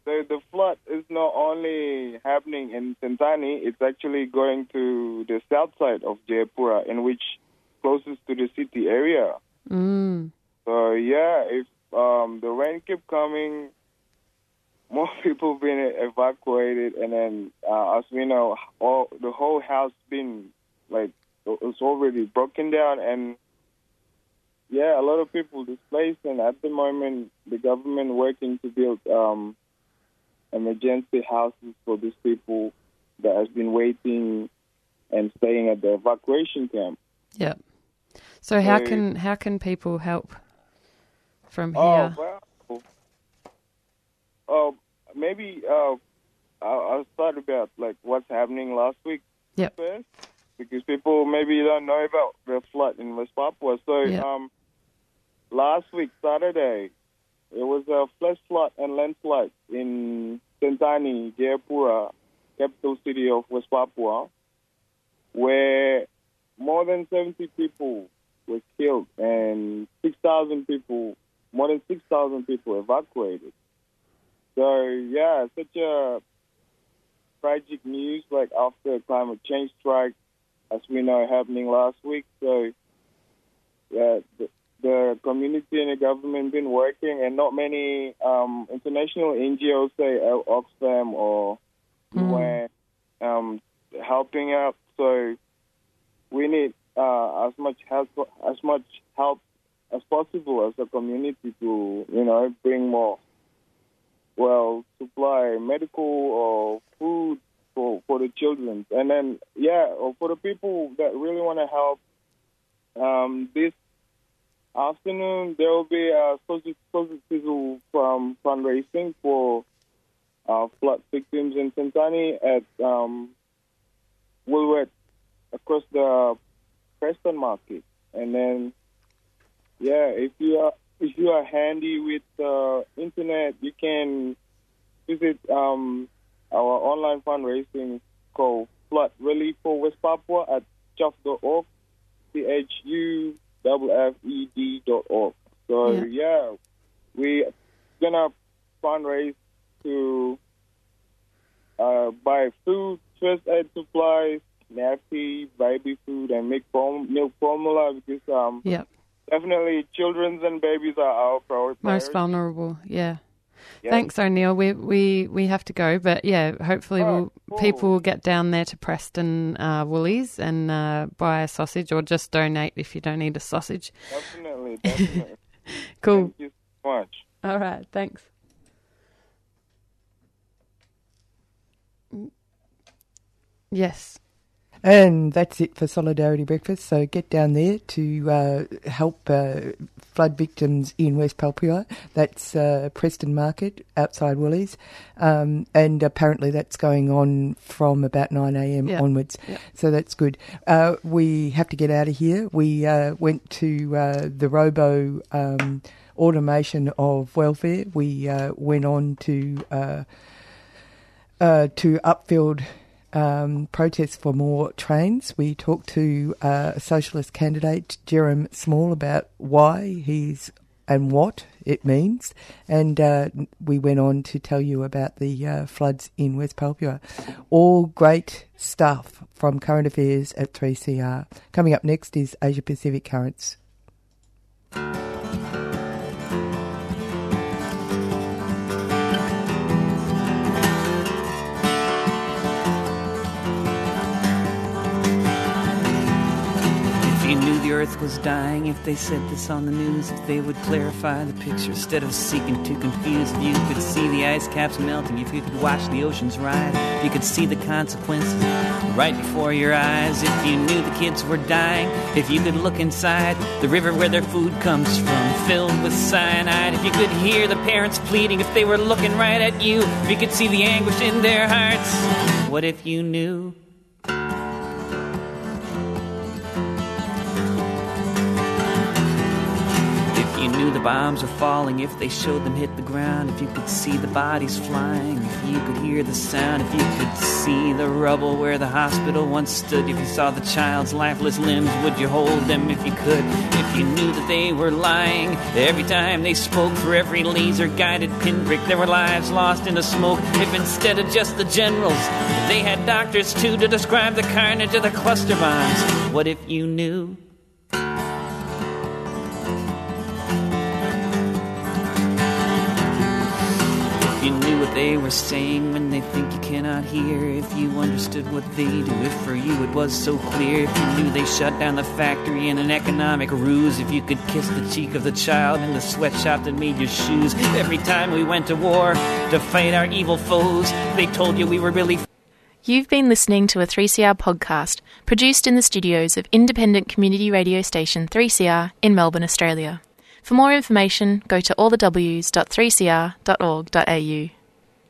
the the flood is not only happening in Sentani; it's actually going to the south side of Jayapura, in which closest to the city area. mm. So yeah, if um, the rain keep coming, more people being evacuated, and then uh, as we know, all the whole house been like it's already broken down, and yeah, a lot of people displaced, and at the moment, the government working to build um, emergency houses for these people that has been waiting and staying at the evacuation camp. yeah. So how can how can people help from here? Oh here? well. Uh, maybe uh, I'll, start about like what's happening last week Yep. first, because people maybe don't know about the flood in West Papua. So Yeah. um, last week Saturday, it was a flash flood and landslide in Sentani, Jayapura, capital city of West Papua, where more than 70 people were killed and 6,000 people, more than 6,000 people evacuated. So, yeah, such a tragic news, like after climate change strike, as we know, happening last week. So, yeah, the community and the government been working, and not many um, international NGOs, say Oxfam or UN, um, helping out. So, we need uh, as much help as much help as possible as a community to you know bring more well supply medical or food for for the children and then yeah or for the people that really want to help um, this afternoon there will be a social social civil um, fundraising for uh, flood victims in Sentani at um, Woolworth across the Preston Market, and then yeah, if you are if you are handy with uh, internet, you can visit um, our online fundraising called Flood Relief for West Papua at chuff.org, c h u f f d dot. So Yeah. yeah, we gonna fundraise to uh, buy food, first aid supplies, nappy, baby food, and milk, form- milk formula because um, Yep. definitely children and babies are our priority. Most vulnerable, yeah. Yeah. Thanks, O'Neill. We we we have to go, but yeah, hopefully Oh, we'll, people will get down there to Preston uh, Woolies and uh, buy a sausage, or just donate if you don't need a sausage. Definitely, definitely. Cool. Thank you so much. All right, thanks. Yes. And that's it for Solidarity Breakfast. So get down there to uh, help uh, flood victims in West Papua. That's uh, Preston Market outside Woolies. Um, and apparently that's going on from about 9am Yeah. onwards. Yeah. So that's good. Uh, we have to get out of here. We uh, went to uh, the robo um, automation of welfare. We uh, went on to uh, uh, to Upfield um, protests for more trains. We talked to uh, a socialist candidate, Jerome Small, about why he's and what it means. And uh, we went on to tell you about the uh, floods in West Papua. All great stuff from Current Affairs at 3CR. Coming up next is Asia Pacific Currents. If you knew the earth was dying, if they said this on the news, if they would clarify the picture. Instead of seeking to confuse, if you could see the ice caps melting, if you could watch the oceans rise, if you could see the consequences right before your eyes, if you knew the kids were dying, if you could look inside the river where their food comes from, filled with cyanide, if you could hear the parents pleading, if they were looking right at you, if you could see the anguish in their hearts, what if you knew? You knew the bombs were falling, if they showed them hit the ground, if you could see the bodies flying, if you could hear the sound, if you could see the rubble where the hospital once stood, if you saw the child's lifeless limbs, would you hold them if you could? If you knew that they were lying every time they spoke, for every laser guided pinprick, there were lives lost in the smoke. If instead of just the generals, they had doctors too to describe the carnage of the cluster bombs, what if you knew? They were saying when they think you cannot hear, if you understood what they do, if for you it was so clear, if you knew they shut down the factory in an economic ruse, if you could kiss the cheek of the child in the sweatshop that made your shoes, every time we went to war to fight our evil foes, they told you we were really. You've been listening to a 3CR podcast produced in the studios of independent community radio station 3CR in Melbourne, Australia. For more information, go to allthews.3cr.org.au.